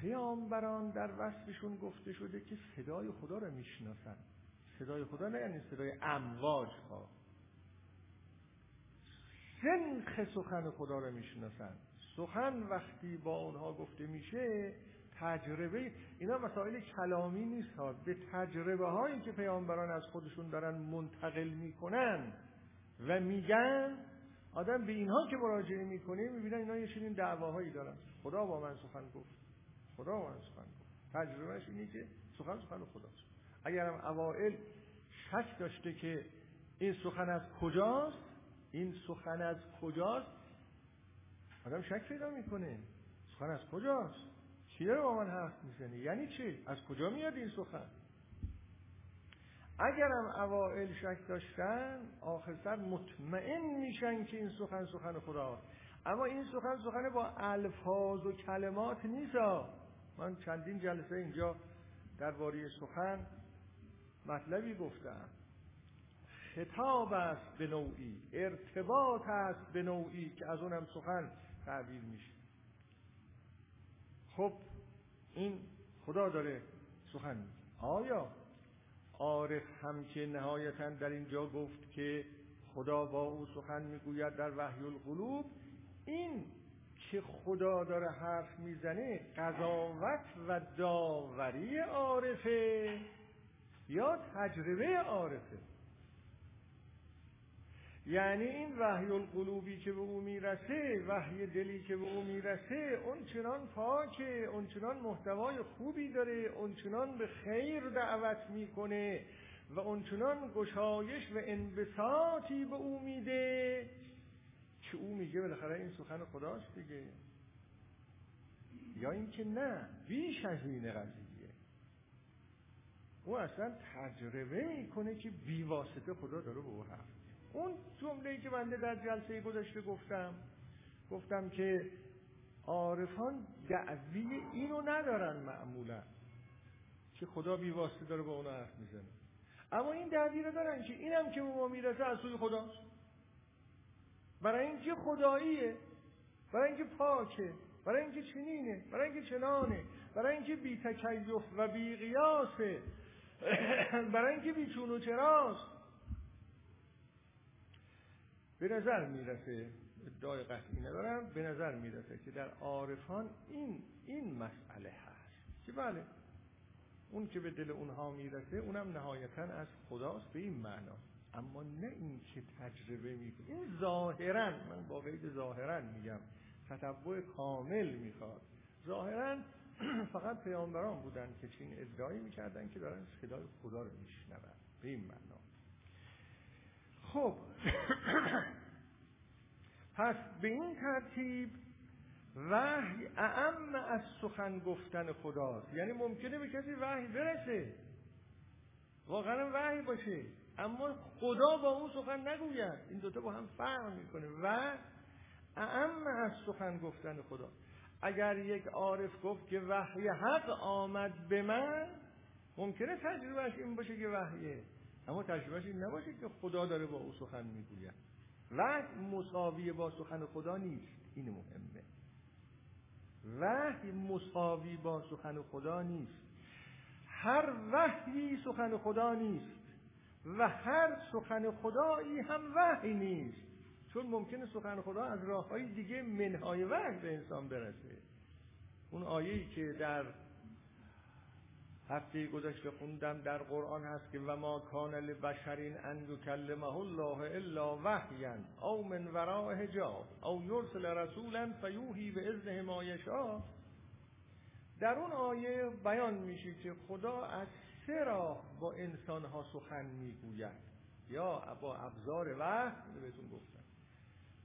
پیامبران در وصفشون گفته شده که صدای خدا رو می‌شناسن. صدای خدا نه یعنی صدای امواج ها. سنخ سخن خدا رو می‌شناسن. سخن وقتی با اونها گفته میشه تجربه اینا مسائل کلامی نیست ها. به تجربه هایی که پیامبران از خودشون دارن منتقل می‌کنن و میگن آدم به اینها که مراجعه می‌کنه می‌بینن اینا یه چنین دعواهایی دارن. خدا با من سخن گفت. خدا با من سخن گفت. تجربهش اینه که سخن سخن خداست. اگرم اوائل شک داشته که این سخن از کجاست این سخن از کجاست آدم شک پیدا می‌کنه. سخن از کجاست؟ کی داره با من حرف می‌زنه یعنی چی؟ از کجا میاد این سخن؟ اگرم اوائل شک داشتن آخر سر مطمئن میشن که این سخن سخن خداست. اما این سخن سخن با الفاظ و کلمات نیست. من چندین جلسه اینجا درباره سخن مطلبی گفتم. خطاب است به نوعی ارتباط است به نوعی که از اونم سخن تعبیر میشه. خب این خدا داره سخن آیا عارف هم که نهایتا در اینجا گفت که خدا با او سخن می‌گوید در وحی القلوب این که خدا داره حرف می‌زنه قضاوت و داوری عارفه. یا تجربه عارفه. یعنی این وحی القلوبی که به او می‌رسه وحی دلی که به او می‌رسه اون چنان پاکه اون چنان محتوای خوبی داره اون چنان به خیر دعوت می‌کنه و اون چنان گشایش و انبساطی به او میده که او میگه بالاخره این سخن خداست دیگه. یا اینکه نه بیش از این قضیه. او اصلا تجربه می‌کنه که بیواسطه خدا داره به او حرف اون جمله که بنده در جلسه گذشته گفتم گفتم که عارفان دعوی اینو ندارن معمولا که خدا بیواسطه داره با اونا حرف می‌زنه. اما این دعوی رو دارن که اینم که به ما می‌رسه از سوی خداست. برای اینکه خداییه برای اینکه پاکه برای اینکه چنینه برای اینکه چنانه برای اینکه بی تکیف و بی قیاسه [LAUGHS] برای اینکه بی چون و چراست. به نظر می‌رسه ادعای قطعی ندارم به نظر می‌رسه که در عارفان این این مسئله هست. که بله اون که به دل اونها می‌رسه اونم نهایتا از خداست به این معنا. اما نه این که تجربه می‌کنه. این ظاهرا من با قید ظاهرا میگم تطبع کامل می‌خواد. ظاهرا [CLEARS THROAT] فقط پیامبران بودن که چین ادعایی می‌کردن که دارن صدای خدا رو میشنون. به این معنا. خب. [CLEARS THROAT] پس به این ترتیب وحی اعم از سخن گفتن خداست. یعنی ممکنه به کسی وحی برسه. واقعا وحی باشه. اما خدا با اون سخن نگوید. این دوتا با هم فرق می‌کنه. و اعم از سخن گفتن خدا. اگر یک عارف گفت که وحی حق آمد به من ممکنه تجربهش این باشه که وحیه. اما تجربهش این نباشه که خدا داره با او سخن می‌گوید. وحی مساوی با سخن خدا نیست. این مهمه. وحی مساوی با سخن خدا نیست. هر وحی سخن خدا نیست. و هر سخن خدایی هم وحی نیست. چون ممکنه سخن خدا از راه های دیگه منهای وحی به انسان برسه. اون آیه‌ای که در هفته گذشته خوندم در قرآن هست که و ما کان لبشرین ان یکلمه الله الا وحیا او من وراء حجاب او یرسل رسولا فیوحی به اذن ما یشاء. در اون آیه بیان میشه که خدا از سه راه با انسان ها سخن می‌گوید. یا با ابزار وحی بهتون گفتم.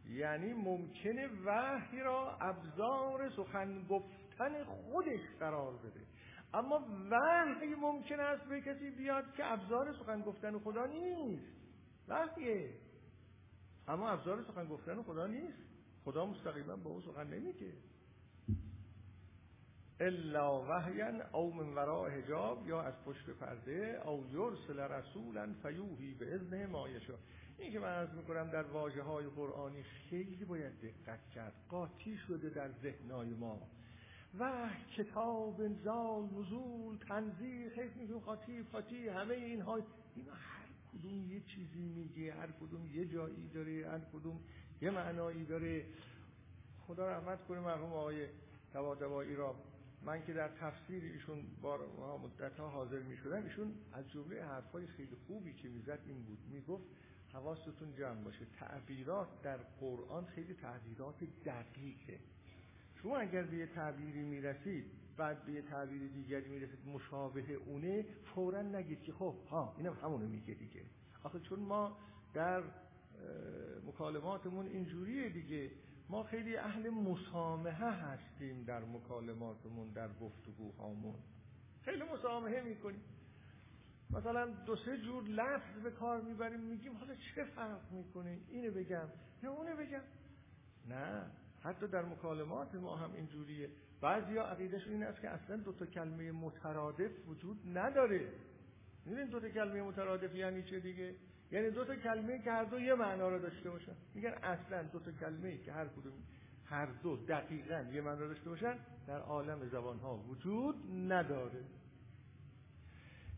یعنی ممکنه وحی را ابزار سخن گفتن خودش قرار بده. اما وحی ممکن است به کسی بیاد که ابزار سخن گفتن خدا نیست. وحیه. اما ابزار سخن گفتن خدا نیست. خدا مستقیما با او سخن نمیگه. الا وحیا او من وراء حجاب یا از پشت پرده او یرسل رسولا فیوهی به اذن ما این که من می‌کنم در واجه های قرآنی خیلی باید دقت کرد. قاطی شده در ذهنای ما. و کتاب انزال نزول تنزیل خیلی میگیم قاطی فاتی همه اینها اینا هر کدوم یه چیزی میگه هر کدوم یه جایی داره هر کدوم یه معنایی داره. خدا رحمت کنه مرحوم آقای توادوایی را. من که در تفسیر ایشون بار مدت ها حاضر می شدم ایشون از جمله حرفای خیلی خوبی که می‌زد این بود. می‌گفت حواستون جمع باشه. تعبیرات در قرآن خیلی تعبیرات دقیقه. شما اگر به یه تعبیری می‌رسید بعد به یه تعبیر دیگری می‌رسید مشابه اونه فورا نگید که خب ها اینم همونو میگه دیگه. آخه چون ما در مکالماتمون اینجوریه دیگه. ما خیلی اهل مسامحه هستیم در مکالماتمون در گفتگوهامون. خیلی مسامحه می‌کنیم. مثلا دو سه جور لفظ به کار می‌بریم میگیم حالا چه فرق می‌کنه؟ اینو بگم یا اونو بگم. نه حتی در مکالمات ما هم اینجوریه بعضیا عقیدهشون این است که اصلا دو تا کلمه مترادف وجود نداره. می‌دونید دو تا کلمه مترادف یعنی چه دیگه؟ یعنی دو تا کلمه که هر دو یه معنا رو داشته باشن. میگن اصلا دو تا کلمه که هر کدوم هر دو دقیقا یه معنا داشته باشن در عالم زبان ها وجود نداره.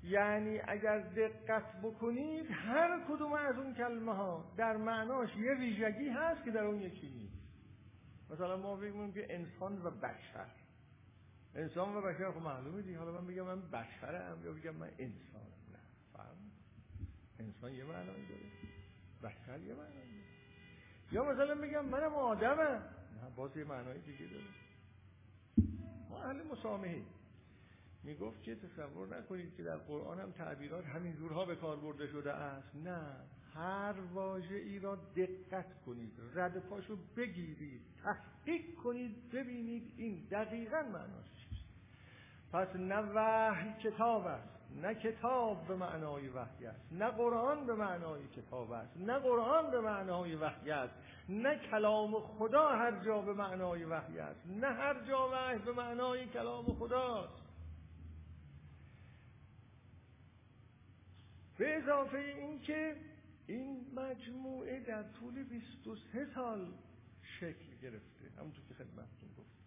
یعنی اگر دقت بکنید هر کدوم از اون کلمه ها در معناش یه ویژگی هست که در اون یکی نیست. مثلا ما بگیم که انسان و بشر. انسان و بشر خب معلومه دیگه. حالا من بگم من بشرم یا بگم من انسانم. نه انسان یه معنایی داره. بشر یه معنایی داره. یا مثلا بگم منم آدمم. باز یه معنای دیگه داره. ما اهل می‌گفت که تصور نکنید که در قرآن هم تعبیرات همین جورها به کار برده شده است؟ نه. هر واژه ای را دقت کنید رد پاشو بگیرید تحقیق کنید ببینید این دقیقا معناش چیست. پس نه وحی کتاب است نه کتاب به معنای وحی است نه قرآن به معنای کتاب است نه قرآن به معنای وحی است نه کلام خدا هر جا به معنای وحی است نه هر جا وحی به معنای کلام خداست. به اضافه این که این مجموعه در طول 23 سال شکل گرفته. همونطور که خدمتتون گفت.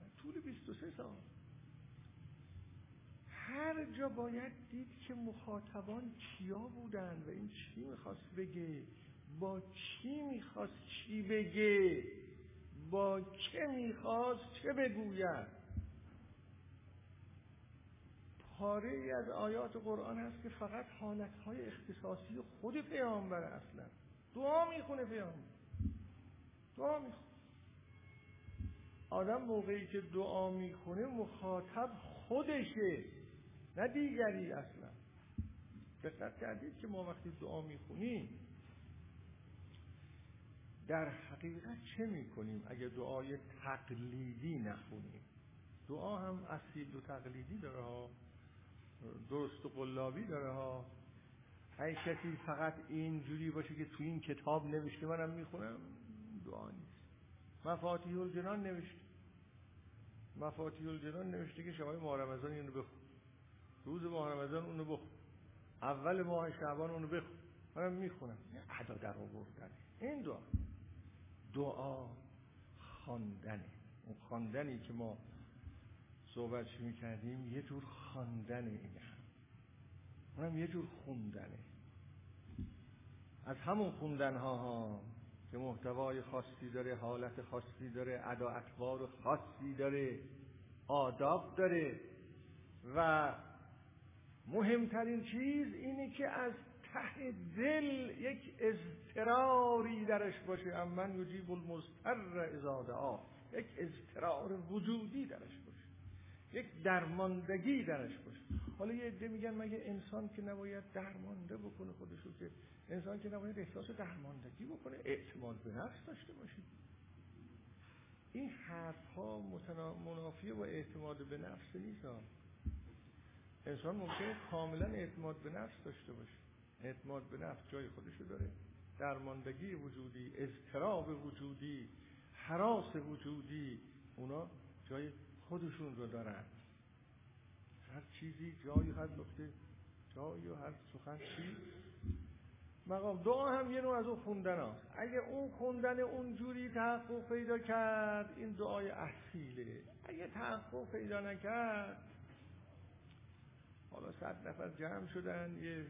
در طول 23 سال. هر جا باید دید که مخاطبان کیا بودن و این چی می‌خواست بگه با چی می‌خواست چی بگه با چه می‌خواست چه بگوید. پاره ای از آیات قرآن هست که فقط حالتهای اختصاصی خود پیامبر اصلا. دعا می‌خونه پیامبر. دعا می‌خونه. آدم موقعی که دعا می‌خونه مخاطب خودشه نه دیگری اصلا. دقت کردید که ما وقتی دعا می‌خونیم در حقیقت چه می‌کنیم اگه دعای تقلیدی نخونیم؟ دعا هم اصیل و تقلیدی داره درست و قلابی داره ها. هر کسی فقط اینجوری باشه که تو این کتاب نوشته منم می‌خونم. دعا نیست. مفاتیح الجنان نوشته. مفاتیح الجنان نوشته که شبای ماه رمضان اینو بخون. روز ماه رمضان اونو بخون. اول ماه شعبان اونو بخون. منم می‌خونم. ادا در آوردن. این دعا. دعا خواندنه. اون خواندنی که ما صحبتش می‌کردیم؟ یه جور خواندن این هم اونم یه جور خوندنه. از همون خوندن ها ها که محتوای خاصی داره حالت خاصی داره ادا اطوار خاصی داره آداب داره و مهمترین چیز اینه که از ته دل یک اضطراری درش باشه. من یجیب المضطر اذا دعا. یک اضطرار وجودی درش یک درماندگی درش باشه. حالا یه عده میگن مگه انسان که نباید درمانده بکنه خودشو که انسان که نباید احساس درماندگی بکنه اعتماد به نفس داشته باشه. این حرف ها منافیه با اعتماد به نفس نیست. انسان ممکنه کاملا اعتماد به نفس داشته باشه. اعتماد به نفس جای خودشو داره. درماندگی وجودی اضطراب وجودی حراس وجودی اونا جای خودشون رو دارن. هر چیزی جایی هر نکته جایی و هر سخن چی. مقام دعا هم یه نوع از اون خوندن هست اگه اون خوندن اونجوری تحقق پیدا کرد این دعای اصیله. اگه تحقق پیدا نکرد حالا صد نفر جمع شدن یه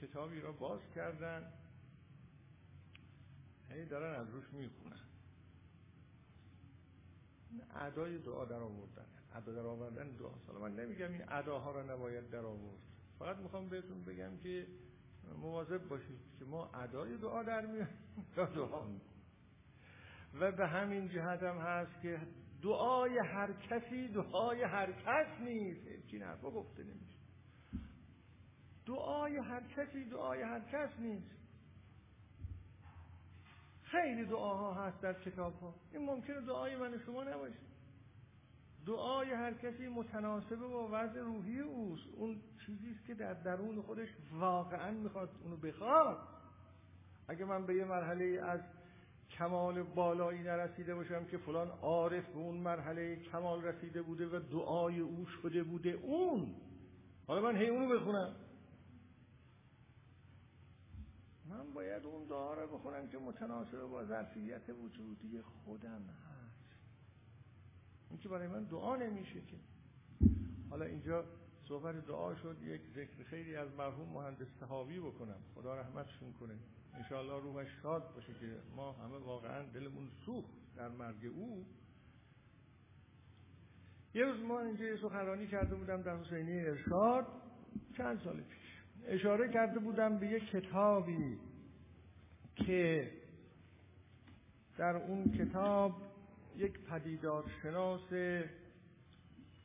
کتابی را باز کردن هی دارن از روش می‌خونن. ادای دعا در آوردن. ادا در آوردن دعا حالا من نمیگم این اداها را نباید در آورد. فقط می‌خوام بهتون بگم که مواظب باشید که ما ادای دعا در یا [LAUGHS] دعا و به همین جهت هم هست که دعای هر کسی دعای هر کس نیست. چی حرفا گفته نمیشه. دعای هر کسی دعای هر کس نیست. خیلی دعاها هست در کتاب ها این ممکنه دعای من شما نباشه. دعای هر کسی متناسب با وضع روحی اوست. اون چیزی است که در درون خودش واقعا می‌خواد اونو بخواد. اگه من به یه مرحله از کمال بالایی نرسیده باشم که فلان عارف به اون مرحله کمال رسیده بوده و دعای او شده بوده اون. حالا من هی اونو بخونم. من باید اون دعا رو بخونم که متناسب با ظرفیت وجودی خودم هست. این که برای من دعا نمیشه که. حالا اینجا صحبت دعا شد یک ذکر خیلی از مرحوم مهندس تهاوی بکنم. خدا رحمتشون کنه. انشاءالله روحش شاد باشه که ما همه واقعا دلمون سوخت در مرگ او. یه روز ما اینجا یه سخنرانی کرده بودم در حسینی ارشاد چند سال پیش. اشاره کرده بودم به یک کتابی که در اون کتاب یک پدیدارشناس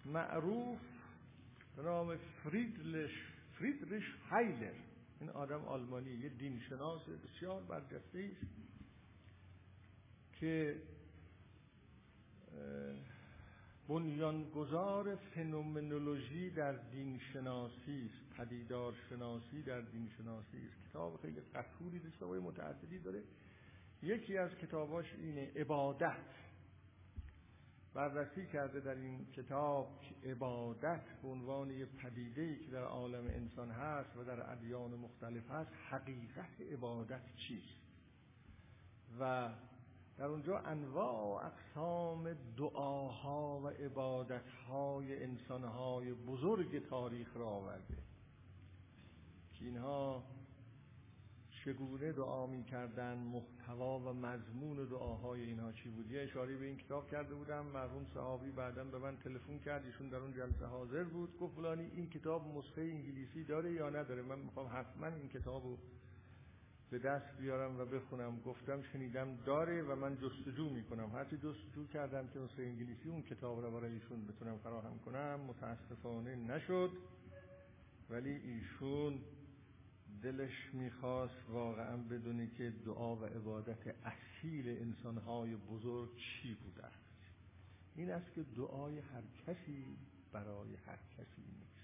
معروف به نام فریدلش فریدریش هایلر. این آدم آلمانی یه دینشناس بسیار برجسته است که بنیانگذار فنومنولوژی در دین شناسی است پدیدار شناسی در دین شناسی است. کتاب خیلی قطوری داره متعددی داره. یکی از کتاباش اینه عبادت. بررسی کرده در این کتاب که عبادت به عنوان یه پدیده که در عالم انسان هست و در ادیان مختلف هست حقیقت عبادت چیست؟ و در اونجا انواع و اقسام دعاها و عبادتهای انسانهای بزرگ تاریخ را آورده. که اینها چگونه دعا می کردن محتوا و مضمون دعاهای اینها چی بود؟ یه اشاره به این کتاب کرده بودم مرحوم صحابی بعدا به من تلفن کرد ایشون در اون جلسه حاضر بود. گفت فلانی این کتاب نسخه انگلیسی داره یا نداره؟ من می‌خوام حتما این کتابو به دست بیارم و بخونم. گفتم شنیدم داره و من جستجو می‌کنم. هرچی جستجو کردم که نسخه انگلیسی اون کتاب را برای ایشون بتونم فراهم کنم متاسفانه نشد. ولی ایشون دلش می‌خواست واقعا بدونی که دعا و عبادت اصیل انسانهای بزرگ چی بوده این است که دعای هر کسی برای هر کسی نیست.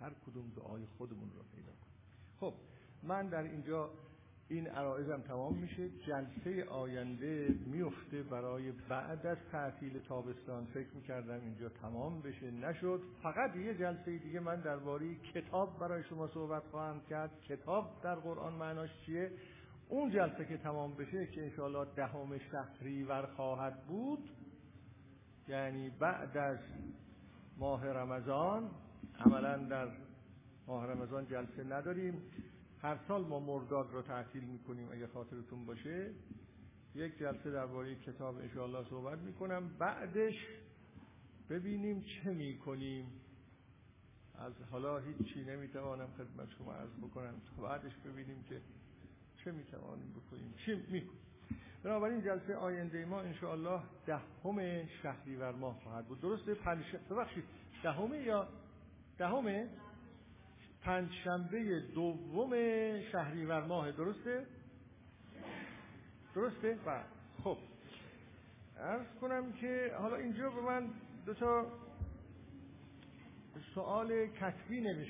هر کدوم دعای خودمون رو پیدا کنیم. خب من در اینجا این عرایزم تمام میشه. جلسه آینده میفته برای بعد از تعطیل تابستان. فکر می‌کردم اینجا تمام بشه. نشد. فقط یه جلسه دیگه من درباره کتاب برای شما صحبت خواهم کرد. کتاب در قرآن معناش چیه؟ اون جلسه که تمام بشه که انشاءالله دهم شهریور خواهد بود یعنی بعد از ماه رمضان. عملا در ماه رمضان جلسه نداریم. هر سال ما مرداد رو تعطیل می‌کنیم اگه خاطرتون باشه. یک جلسه درباره کتاب انشاءالله صحبت می‌کنم. بعدش ببینیم چه می‌کنیم. از حالا هیچی نمی‌توانم خدمت شما عرض بکنم. تا بعدش ببینیم که چه می‌توانیم بکنیم. چی می‌کنیم. بنابراین جلسه آینده ما انشاءالله دهم شهریور ماه خواهد بود. درسته؟ پنج ببخشید. دهمه یا دهمه؟ پنجشنبه دوم شهریور ماه درسته؟ درسته؟ بله خب ارز کنم که حالا اینجا به من دو تا سوال کتبی نوشته